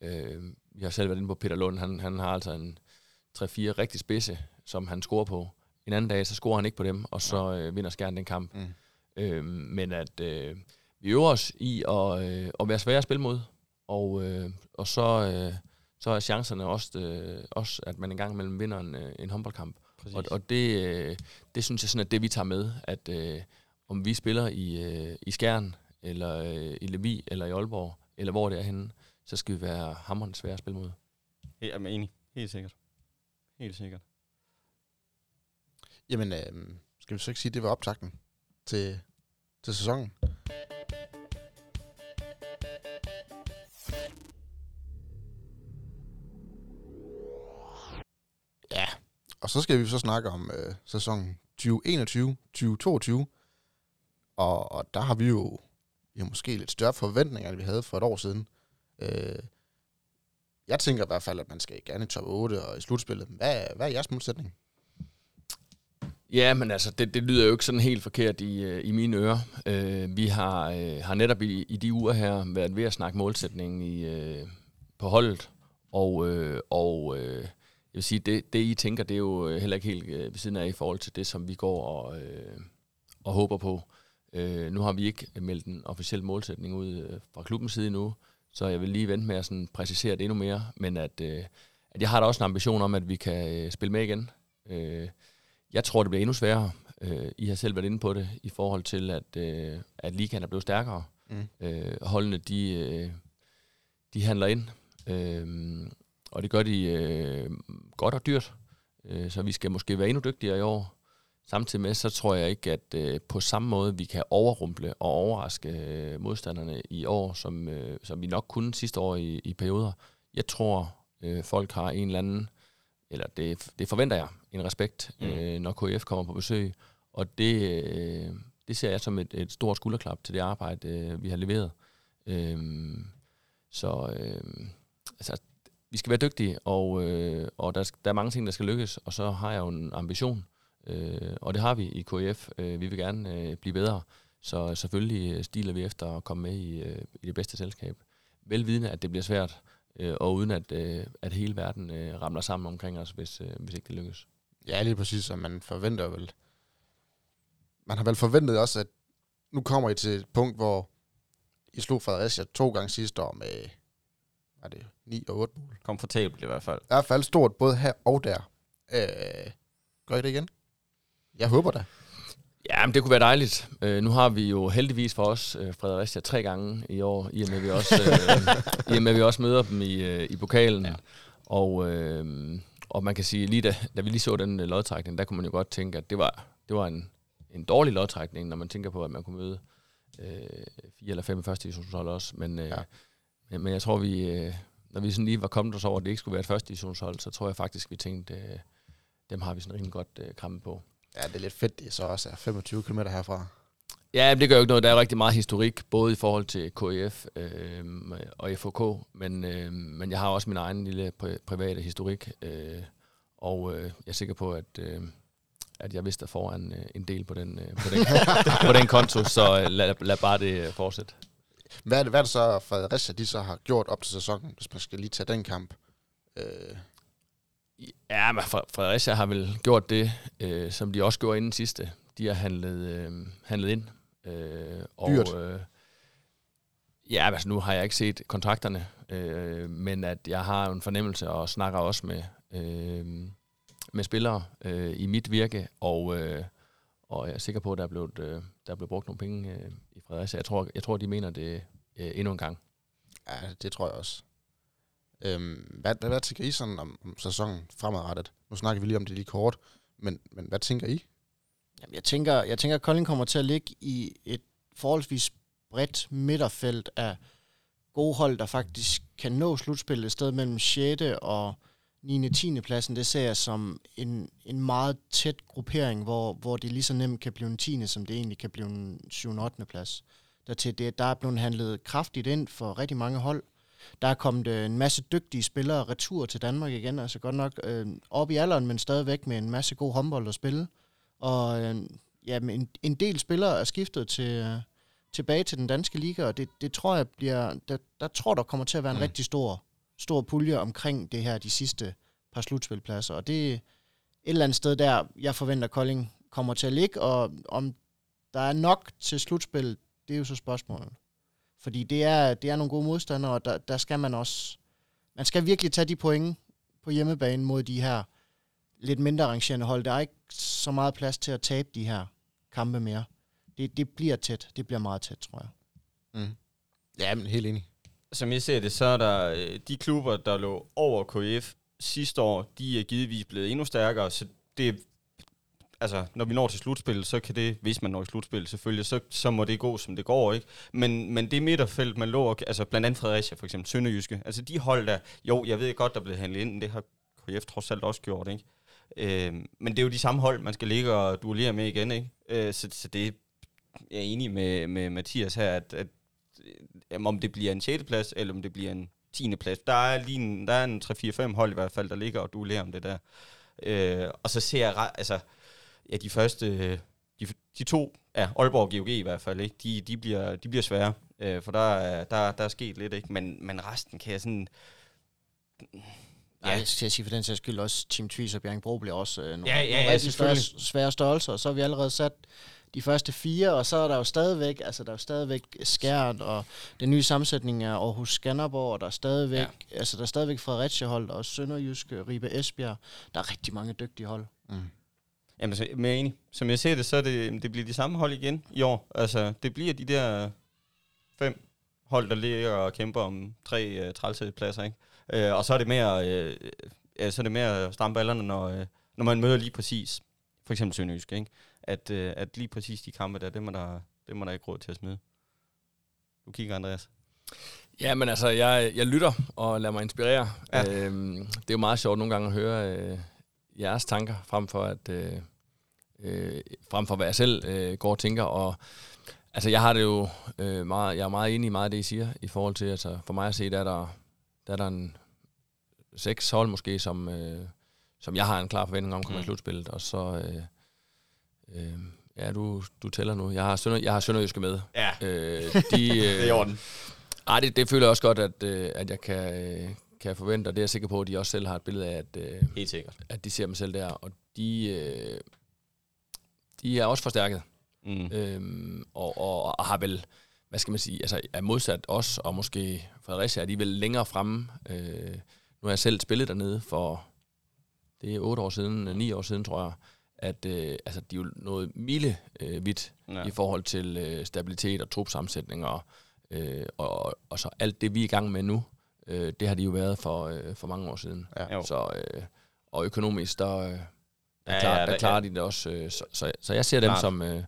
Øh, vi har selv været inde på Peter Lund, han, han har altså en 3-4 rigtig spidse, som han scorer på. En anden dag, så scorer han ikke på dem, og så øh, vinder Skjern den kamp. Mm. Øh, men at øh, vi øver os i at, øh, at være svære at spille mod, og, øh, og så, øh, så er chancerne også, øh, også, at man engang imellem vinder en, øh, en håndboldkamp. Og, og det, øh, det synes jeg sådan, at det vi tager med, at øh, om vi spiller i, øh, i Skjern, eller øh, i Levi, eller i Aalborg, eller hvor det er henne, så skal vi være hammerende svære at spille mod. Jeg er enig. Helt sikkert. Helt sikkert. Jamen, øh, skal vi så ikke sige, at det var optakten til, til sæsonen? Ja, og så skal vi så snakke om øh, sæsonen 2021-2022. Og, og der har vi jo vi har måske lidt større forventninger, end vi havde for et år siden. Øh, jeg tænker i hvert fald, at man skal gerne i top 8 og i slutspillet. Hvad, hvad er jeres modsætning? Ja, men altså, det, det lyder jo ikke sådan helt forkert i, øh, i mine ører. Øh, vi har, øh, har netop i, i de uger her været ved at snakke målsætningen i, øh, på holdet, og, øh, og øh, jeg vil sige, det, det I tænker, det er jo heller ikke helt øh, ved siden af i forhold til det, som vi går og, øh, og håber på. Uh, nu har vi ikke meldt en officiel målsætning ud uh, fra klubbens side nu, så jeg vil lige vente med at sådan præcisere det endnu mere, men at, uh, at jeg har da også en ambition om, at vi kan uh, spille med igen. Uh, jeg tror, det bliver endnu sværere. Øh, I har selv været inde på det, i forhold til, at, øh, at ligaen er blevet stærkere. Mm. Øh, holdene, de, øh, de handler ind. Øh, og det gør de øh, godt og dyrt. Øh, så vi skal måske være endnu dygtigere i år. Samtidig med, så tror jeg ikke, at øh, på samme måde, vi kan overrumple og overraske øh, modstanderne i år, som, øh, som vi nok kunne sidste år i, i perioder. Jeg tror, øh, folk har en eller anden eller det, det forventer jeg, en respekt, mm. øh, når KF kommer på besøg. Og det, øh, det ser jeg som et, et stort skulderklap til det arbejde, øh, vi har leveret. Øh, så øh, altså, vi skal være dygtige, og, øh, og der, der er mange ting, der skal lykkes, og så har jeg jo en ambition, øh, og det har vi i KF. Øh, vi vil gerne øh, blive bedre, så selvfølgelig stiler vi efter at komme med i, øh, i det bedste selskab. Velvidende, at det bliver svært, øh, og uden at, øh, at hele verden øh, ramler sammen omkring os, hvis, øh, hvis ikke det lykkes. Ja, lige præcis, og man forventer vel... Man har vel forventet også, at nu kommer I til et punkt, hvor I slog Fredericia to gange sidste år med er det 9 og 8 mål. Komfortabelt i hvert fald. I hvert fald stort både her og der. Øh, gør I det igen? Jeg håber da. Ja, men det kunne være dejligt. Øh, nu har vi jo heldigvis for os øh, Fredericia tre gange i år, i og med, at vi også, øh, i og med, vi også møder dem i, øh, i pokalen. Ja. Og, øh, og man kan sige, lige da, da vi lige så den øh, lodtrækning, der kunne man jo godt tænke, at det var, det var en, en dårlig lodtrækning, når man tænker på, at man kunne møde øh, fire eller fem første divisionshold også. Men, øh, ja. men, men jeg tror, vi, øh, når vi sådan lige var kommet os over, at det ikke skulle være et første divisionshold, så tror jeg faktisk, vi tænkte, øh, dem har vi sådan rimelig godt øh, kramme på. Ja, det er lidt fedt, det så også er 25 km herfra. Ja, det gør jo ikke noget. Der er rigtig meget historik, både i forhold til KF øh, og FHK, men, øh, men jeg har også min egen lille pri- private historik, øh, og øh, jeg er sikker på, at, øh, at jeg vidste foran øh, en del på den, øh, på, den, på den konto, så øh, lad, lad bare det øh, fortsætte. Hvad er, det, hvad er det så, Fredericia de så har gjort op til sæsonen, hvis man skal lige tage den kamp? Øh, Ja, men Fredericia har vel gjort det, øh, som de også gjorde inden sidste. De har handlet, øh, handlet ind. Øh, og, Dyrt. Øh, ja, altså nu har jeg ikke set kontrakterne, øh, men at jeg har en fornemmelse og snakker også med, øh, med spillere øh, i mit virke, og, øh, og jeg er sikker på, at der er blevet, øh, der er blevet brugt nogle penge øh, i Fredericia. Jeg tror, jeg tror, de mener det øh, endnu en gang. ja, det tror jeg også. Øhm, hvad, hvad, hvad tænker I sådan om, om sæsonen fremadrettet? Nu snakker vi lige om det lige kort, men, men hvad tænker I? Jamen, jeg tænker, jeg tænker, at Kolding kommer til at ligge i et forholdsvis bredt midterfelt af gode hold, der faktisk kan nå slutspillet et sted mellem 6. og 9. 10. pladsen. Det ser jeg som en, en meget tæt gruppering, hvor, hvor det lige så nemt kan blive en 10. som det egentlig kan blive en 7. 8. plads. Dertil det, der er blevet handlet kraftigt ind for rigtig mange hold. Der er kommet øh, en masse dygtige spillere retur til Danmark igen, altså godt nok øh, op i alderen, men stadigvæk med en masse god håndbold at spille. Og øh, ja, en, en del spillere er skiftet til, øh, tilbage til den danske liga, og det, det tror jeg bliver, der, der tror der kommer til at være en mm. rigtig stor, stor pulje omkring det her de sidste par slutspilpladser, og det er et eller andet sted der, jeg forventer Kolding kommer til at ligge, og om der er nok til slutspil, det er jo så spørgsmålet. Fordi det er, det er nogle gode modstandere, og der, der skal man også... Man skal virkelig tage de point på hjemmebane mod de her lidt mindre arrangerende hold. Der er ikke så meget plads til at tabe de her kampe mere. Det, det bliver tæt. Det bliver meget tæt, tror jeg. Mm. Ja, men helt enig. Som jeg ser det, så er der øh, de klubber, der lå over KF sidste år, de er givetvis blevet endnu stærkere, så det er altså, når vi når til slutspil, så kan det, hvis man når til slutspil selvfølgelig, så, så må det gå, som det går, ikke? Men, men det midterfelt, man lå, altså blandt andet Fredericia for eksempel, Sønderjyske, altså de hold der, jo, jeg ved godt, der er blevet handlet ind, det har KF trods alt også gjort, ikke? Øh, men det er jo de samme hold, man skal ligge og duellere med igen, ikke? Øh, så, så det jeg er enig med, med Mathias her, at, at jamen, om det bliver en 6. plads, eller om det bliver en 10. plads. Der er lige en, der er en 3-4-5 hold i hvert fald, der ligger og duellerer om det der. Øh, og så ser jeg, altså, ja, de første, de, de to, ja, Aalborg og GOG i hvert fald, ikke? De, de, bliver, de bliver svære, øh, for der, er- der, der er sket lidt, ikke? Men, men resten kan jeg sådan... Ja, jeg skal sige for den sags skyld også, Team Tvis og Bjerringbro bliver også øh, nogle, Ja, ja, nogle ja, svære, svære størrelser, og så har vi allerede sat de første fire, og så er der jo stadigvæk, altså der er jo stadigvæk Skjern, og den nye sammensætning er Aarhus Skanderborg, og der er stadigvæk, ja. altså der er stadigvæk Fredericia hold, og Sønderjyske, Ribe Esbjerg. Der er rigtig mange dygtige hold. Mm. Jamen, så, men jeg er enig. Som jeg ser det, så er det, det bliver de samme hold igen i år. Altså, det bliver de der fem hold, der ligger og kæmper om tre uh, trælsepladser, ikke? Uh, og så er det mere, uh, ja, så er det mere at stramme ballerne, når, uh, når man møder lige præcis, for eksempel Sønderjysk, ikke? At, uh, at lige præcis de kampe der, dem er der, dem er der ikke råd til at smide. Du kigger, Andreas. Ja, men altså, jeg, jeg lytter og lader mig inspirere. Ja. Øhm, det er jo meget sjovt nogle gange at høre øh, jeres tanker, frem for, at, øh, øh, frem for hvad jeg selv øh, går og tænker. Og altså, jeg har det jo øh, meget, jeg er meget enig i meget af det, I siger, i forhold til, altså, for mig at se, der er der, der, er der en seks hold måske, som, øh, som jeg har en klar forventning om kommer Mm. i slutspillet, og så... Øh, øh, ja, du, du tæller nu. Jeg har, Sønder, jeg har Sønderjyske med. Ja, Øh, de, øh, det er i orden. ej, det, det føler jeg også godt, at, øh, at jeg kan, øh, kan forvente, og det er jeg sikker på, at de også selv har et billede af, at, øh, Helt sikkert. at de ser dem selv der. Og de, øh, de er også forstærket, Mm. øhm, og, og, og har vel hvad skal man sige, altså er modsat os, og måske Fredericia er de vel længere fremme. Øh, nu har jeg selv spillet dernede for, det er otte år siden, ni år siden, tror jeg, at øh, altså, de er jo noget mile øh, vidt ja. i forhold til øh, stabilitet og trupsammensætning og, øh, og, og så alt det, vi er i gang med nu, øh, det har de jo været for, øh, for mange år siden. Ja. Så, øh, og økonomisk, der, øh, der, ja, klar, ja, der, der klarer de det også. Øh, så, så, så jeg ser dem Klart. som... Øh,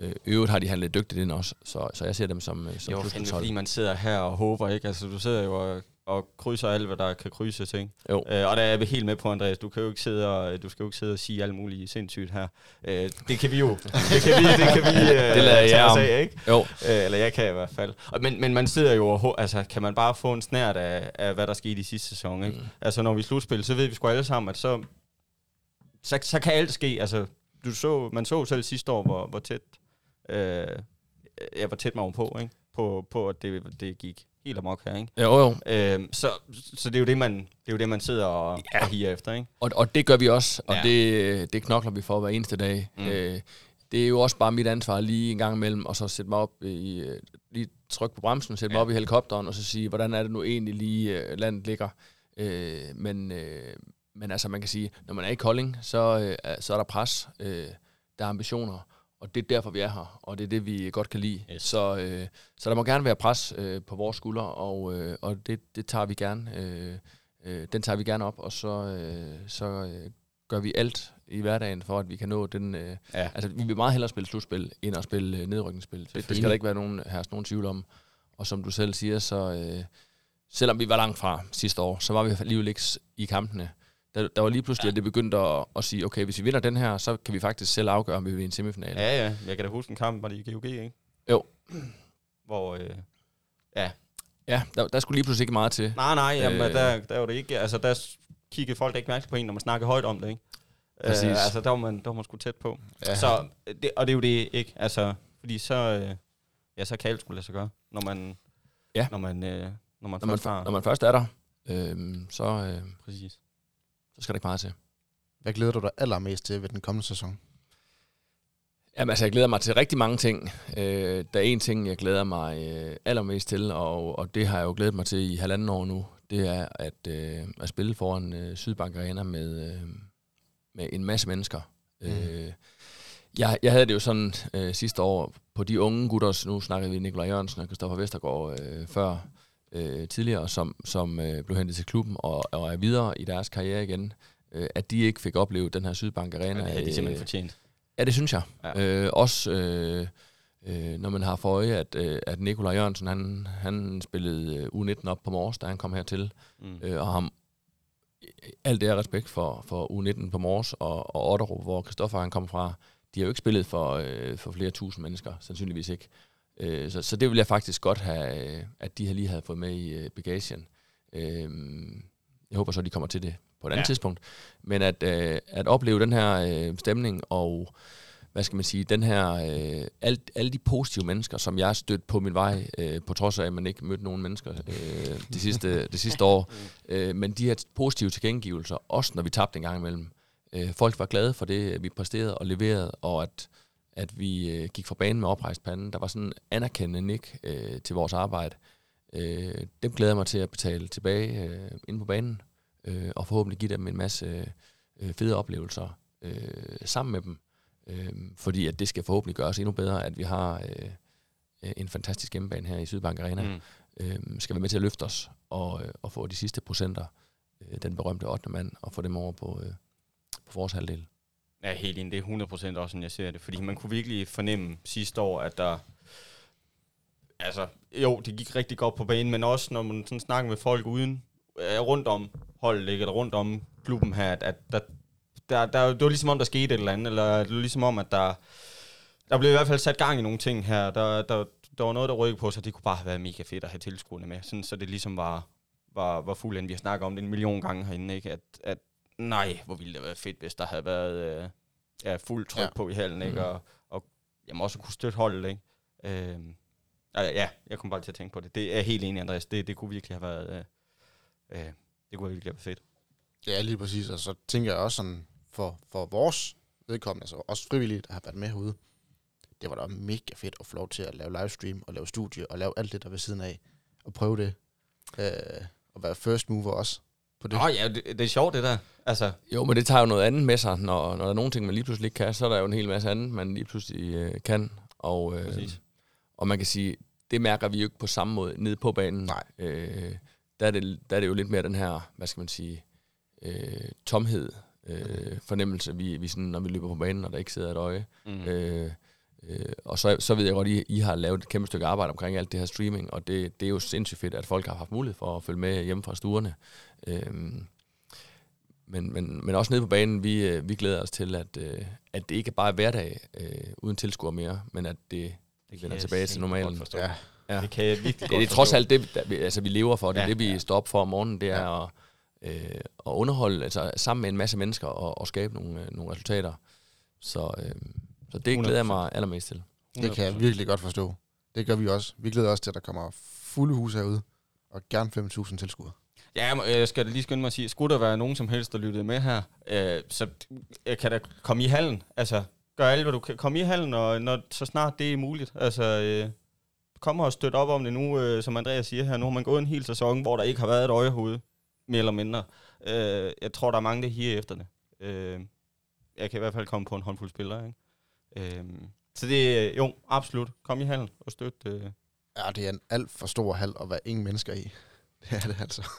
Øh, øvrigt har de handlet dygtigt ind også, så, så jeg ser dem som, øh, som jo, fandme, fordi man sidder her og håber, ikke? Altså, du sidder jo og, og krydser alt, hvad der kan krydses, ikke? Jo. Øh, og der er vi helt med på, Andreas. Du kan jo ikke sidde og, du skal jo ikke sidde og sige alt muligt sindssygt her. Øh, det kan vi jo. Det kan vi, det kan vi øh, det lader jeg om. Af, ikke? Jo. Øh, eller jeg kan i hvert fald. Men, men man sidder jo og, altså, kan man bare få en snært af, af hvad der skete i sidste sæson, ikke? Mm. Altså, når vi slutspiller, så ved vi sgu alle sammen, at så, så, så kan alt ske. Altså, du så, man så selv sidste år, hvor, hvor tæt øh, jeg var tæt mig på, ikke? På, på at det, det gik helt amok her, ikke? Jo, jo. Øh, så, så det er jo det, man, det er jo det, man sidder og, ja. og higer efter, ikke? Og, og det gør vi også, og ja. det, det knokler vi for hver eneste dag. Mm. Øh, det er jo også bare mit ansvar lige en gang imellem, og så sætte mig op i, lige trykke på bremsen, sætte ja. mig op i helikopteren, og så sige, hvordan er det nu egentlig lige øh, landet ligger. Øh, men, øh, men altså, man kan sige, når man er i Kolding, så, øh, så er der pres, øh, der er ambitioner, og det er derfor, vi er her, og det er det, vi godt kan lide. Yes. Så, øh, så der må gerne være pres øh, på vores skuldre, og, øh, og det, det tager vi gerne. Øh, øh, den tager vi gerne op, og så, øh, så øh, gør vi alt i hverdagen for, at vi kan nå den... Øh, ja. Altså, vi vil meget hellere spille slutspil, end at spille øh, nedrykningsspil. Det, det skal der ikke være nogen, her nogen tvivl om. Og som du selv siger, så... Øh, selvom vi var langt fra sidste år, så var vi alligevel ikke i kampene. Der, der var lige pludselig, ja. at det begyndte at, at sige, okay, hvis vi vinder den her, så kan vi faktisk selv afgøre, om vi vil i en semifinale. Ja, ja. Jeg kan da huske en kamp, var det i GOG, ikke? Jo. Hvor, øh, ja. Ja, der, der skulle lige pludselig ikke meget til. Nej, nej, jamen, øh, der, der var det ikke, altså der kiggede folk ikke mærke på en, når man snakker højt om det, ikke? Præcis. Øh, altså, der var man, der var man sgu tæt på. Ja. Så, det, og det er jo det, ikke? Altså, fordi så, øh, ja, så kan alt skulle lade sig gøre, når man, ja. når man, øh, når man, når man, først når man først er der, øh, så, øh, Præcis så skal der ikke meget til. Hvad glæder du dig allermest til ved den kommende sæson? Jamen altså, jeg glæder mig til rigtig mange ting. Øh, der er en ting, jeg glæder mig øh, allermest til, og, og det har jeg jo glædet mig til i halvanden år nu. Det er at, øh, at spille foran øh, Sydbank Arena med, øh, med en masse mennesker. Mm. Øh, jeg, jeg havde det jo sådan øh, sidste år på de unge gutter, nu snakkede vi Nikolaj Jørgensen og Kristoffer Vestergaard øh, før, øh, tidligere, som, som øh, blev hentet til klubben og, og er videre i deres karriere igen, øh, at de ikke fik oplevet den her Sydbank Arena. Ja, det havde de simpelthen fortjent. Ja, det synes jeg. Ja. Øh, også øh, øh, når man har for øje, at, øh, at Nikolaj Jørgensen, han, han spillede øh, U19 op på Mors, da han kom hertil, mm. øh, og ham alt det er respekt for, for U19 på Mors og, og Otterup, hvor Kristoffer han kom fra, de har jo ikke spillet for, øh, for flere tusind mennesker, sandsynligvis ikke. Øh, så, så det vil jeg faktisk godt have, øh, at de her lige havde fået med i øh, bagagen. Øh, jeg håber så, at de kommer til det på et andet ja. tidspunkt. Men at, øh, at opleve den her øh, stemning og hvad skal man sige, den her, øh, alt, alle de positive mennesker, som jeg har stødt på min vej, øh, på trods af, at man ikke mødte nogen mennesker øh, de sidste, det sidste år, øh, men de her positive tilgængivelser, også når vi tabte en gang imellem. Øh, folk var glade for det, vi præsterede og leverede, og at at vi øh, gik fra banen med oprejst panden. Der var sådan en anerkendende nik øh, til vores arbejde. Øh, dem glæder jeg mig til at betale tilbage øh, inde på banen, øh, og forhåbentlig give dem en masse øh, fede oplevelser øh, sammen med dem. Øh, fordi at det skal forhåbentlig gøres endnu bedre, at vi har øh, en fantastisk hjemmebane her i Sydbank Arena. Mm. Øh, skal være med til at løfte os og, øh, og få de sidste procenter, øh, den berømte 8. mand, og få dem over på, øh, på vores halvdel. Ja, helt ind. Det er 100% også, som jeg ser det. Fordi man kunne virkelig fornemme sidste år, at der... Altså, jo, det gik rigtig godt på banen, men også når man sådan snakker med folk uden, øh, rundt om holdet, eller rundt om klubben her, at, at der, der, der, det var ligesom om, der skete et eller andet, eller det var ligesom om, at der, der blev i hvert fald sat gang i nogle ting her. Der, der, der var noget, der rykkede på sig, det kunne bare have været mega fedt at have tilskuerne med, sådan, så det ligesom var, var, var fuld end vi har snakket om det en million gange herinde, ikke? At, at nej, hvor ville det være fedt, hvis der havde været øh, ja, fuld tryk ja. på i halen, ikke? Mm. Og, og jamen, også kunne støtte holdet, ikke? Øh, ja, jeg kom bare til at tænke på det. Det er helt enig, Andreas. Det, det kunne virkelig have været... Øh, øh, det kunne virkelig have været fedt. Ja, lige præcis. Og så tænker jeg også sådan, for, for vores vedkommende, altså også frivilligt, der har været med herude, det var da mega fedt at få lov til at lave livestream og lave studie og lave alt det der ved siden af. Og prøve det. Øh, og være first mover også på det. Nå ja, det, det er sjovt det der. Altså, Jo, men det tager jo noget andet med sig. Når, når der er nogle ting, man lige pludselig ikke kan, så er der jo en hel masse andet, man lige pludselig øh, kan. Og, øh, Præcis. og man kan sige, det mærker vi jo ikke på samme måde nede på banen. Nej. Øh, der, er det, der er det jo lidt mere den her, hvad skal man sige, øh, tomhed, øh, fornemmelse, vi, vi sådan, når vi løber på banen, og der ikke sidder et øje. mm. Øh, øh, og så, så ved jeg godt, at I, I har lavet et kæmpe stykke arbejde omkring alt det her streaming, og det, det er jo sindssygt fedt, at folk har haft mulighed for at følge med hjemme fra stuerne. Øh, men, men, men også nede på banen, vi, øh, vi glæder os til, at, øh, at det ikke bare er hverdag øh, uden tilskuer mere, men at det, det vender tilbage til normalen. Ja, Ja. Det kan jeg virkelig Det, godt det er trods alt det, der, vi, altså, vi lever for. Det er Ja, det, vi ja. står op for om morgenen. Det er at, øh, at underholde altså, sammen med en masse mennesker og, og skabe nogle, øh, nogle resultater. Så, øh, så det glæder jeg mig allermest til. det kan jeg virkelig godt forstå. Det gør vi også. Vi glæder os til, at der kommer fulde hus herude. Og gerne 5.000 tilskuere. Ja, jeg skal lige skynde mig at sige, skulle der være nogen som helst, der lyttede med her, øh, så jeg kan da komme i hallen. Altså, gør alt, hvad du kan. Kom i hallen, og når, så snart det er muligt. Altså, øh, kom og støt op om det nu, øh, som Andreas siger her. Nu har man gået en hel sæson, hvor der ikke har været et øje mere eller mindre. Øh, jeg tror, der er mange, der higer efter det. Øh, jeg kan i hvert fald komme på en håndfuld spillere, ikke? Øh, så det er, jo, absolut. Kom i hallen og støt. Øh. Ja, det er en alt for stor hal at være ingen mennesker i. Det er det altså.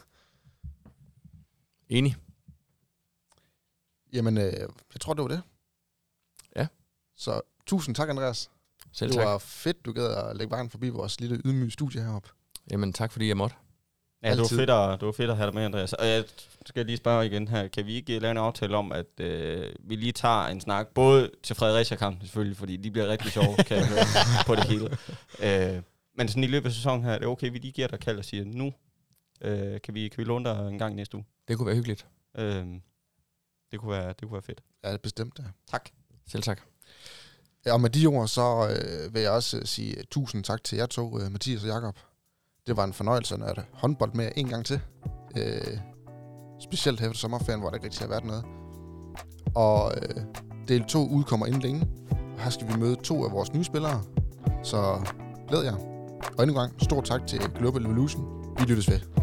Enig? Jamen, øh, jeg tror, det var det. Ja. Så tusind tak, Andreas. Selv det tak. var fedt, du gad at lægge vejen forbi vores lille ydmyge studie heroppe. Jamen tak, fordi jeg måtte. Ja, det var, fedt at, det var fedt at have dig med, Andreas. Og jeg skal lige spørge igen her. Kan vi ikke lave en aftale om, at øh, vi lige tager en snak, både til Fredericia-kampen selvfølgelig, fordi de bliver rigtig sjove, kan jeg høre, på det hele. Øh, men sådan i løbet af sæsonen her, er det okay, vi lige giver dig kald og siger, nu øh, kan, vi, kan vi låne dig en gang næste uge. Det kunne være hyggeligt. Øh, det, kunne være, det kunne være fedt. Ja, det er bestemt. Ja. Tak. Selv tak. Ja, og med de ord, så øh, vil jeg også øh, sige øh, tusind tak til jer to, øh, Mathias og Jakob. Det var en fornøjelse at nørde håndbold med en gang til. Øh, specielt her efter sommerferien, hvor der ikke rigtig har været noget. Og øh, del 2 udkommer inden længe. Og her skal vi møde to af vores nye spillere. Så glæd jer. Og endnu en gang, stor tak til Global Evolution. Vi lyttes ved.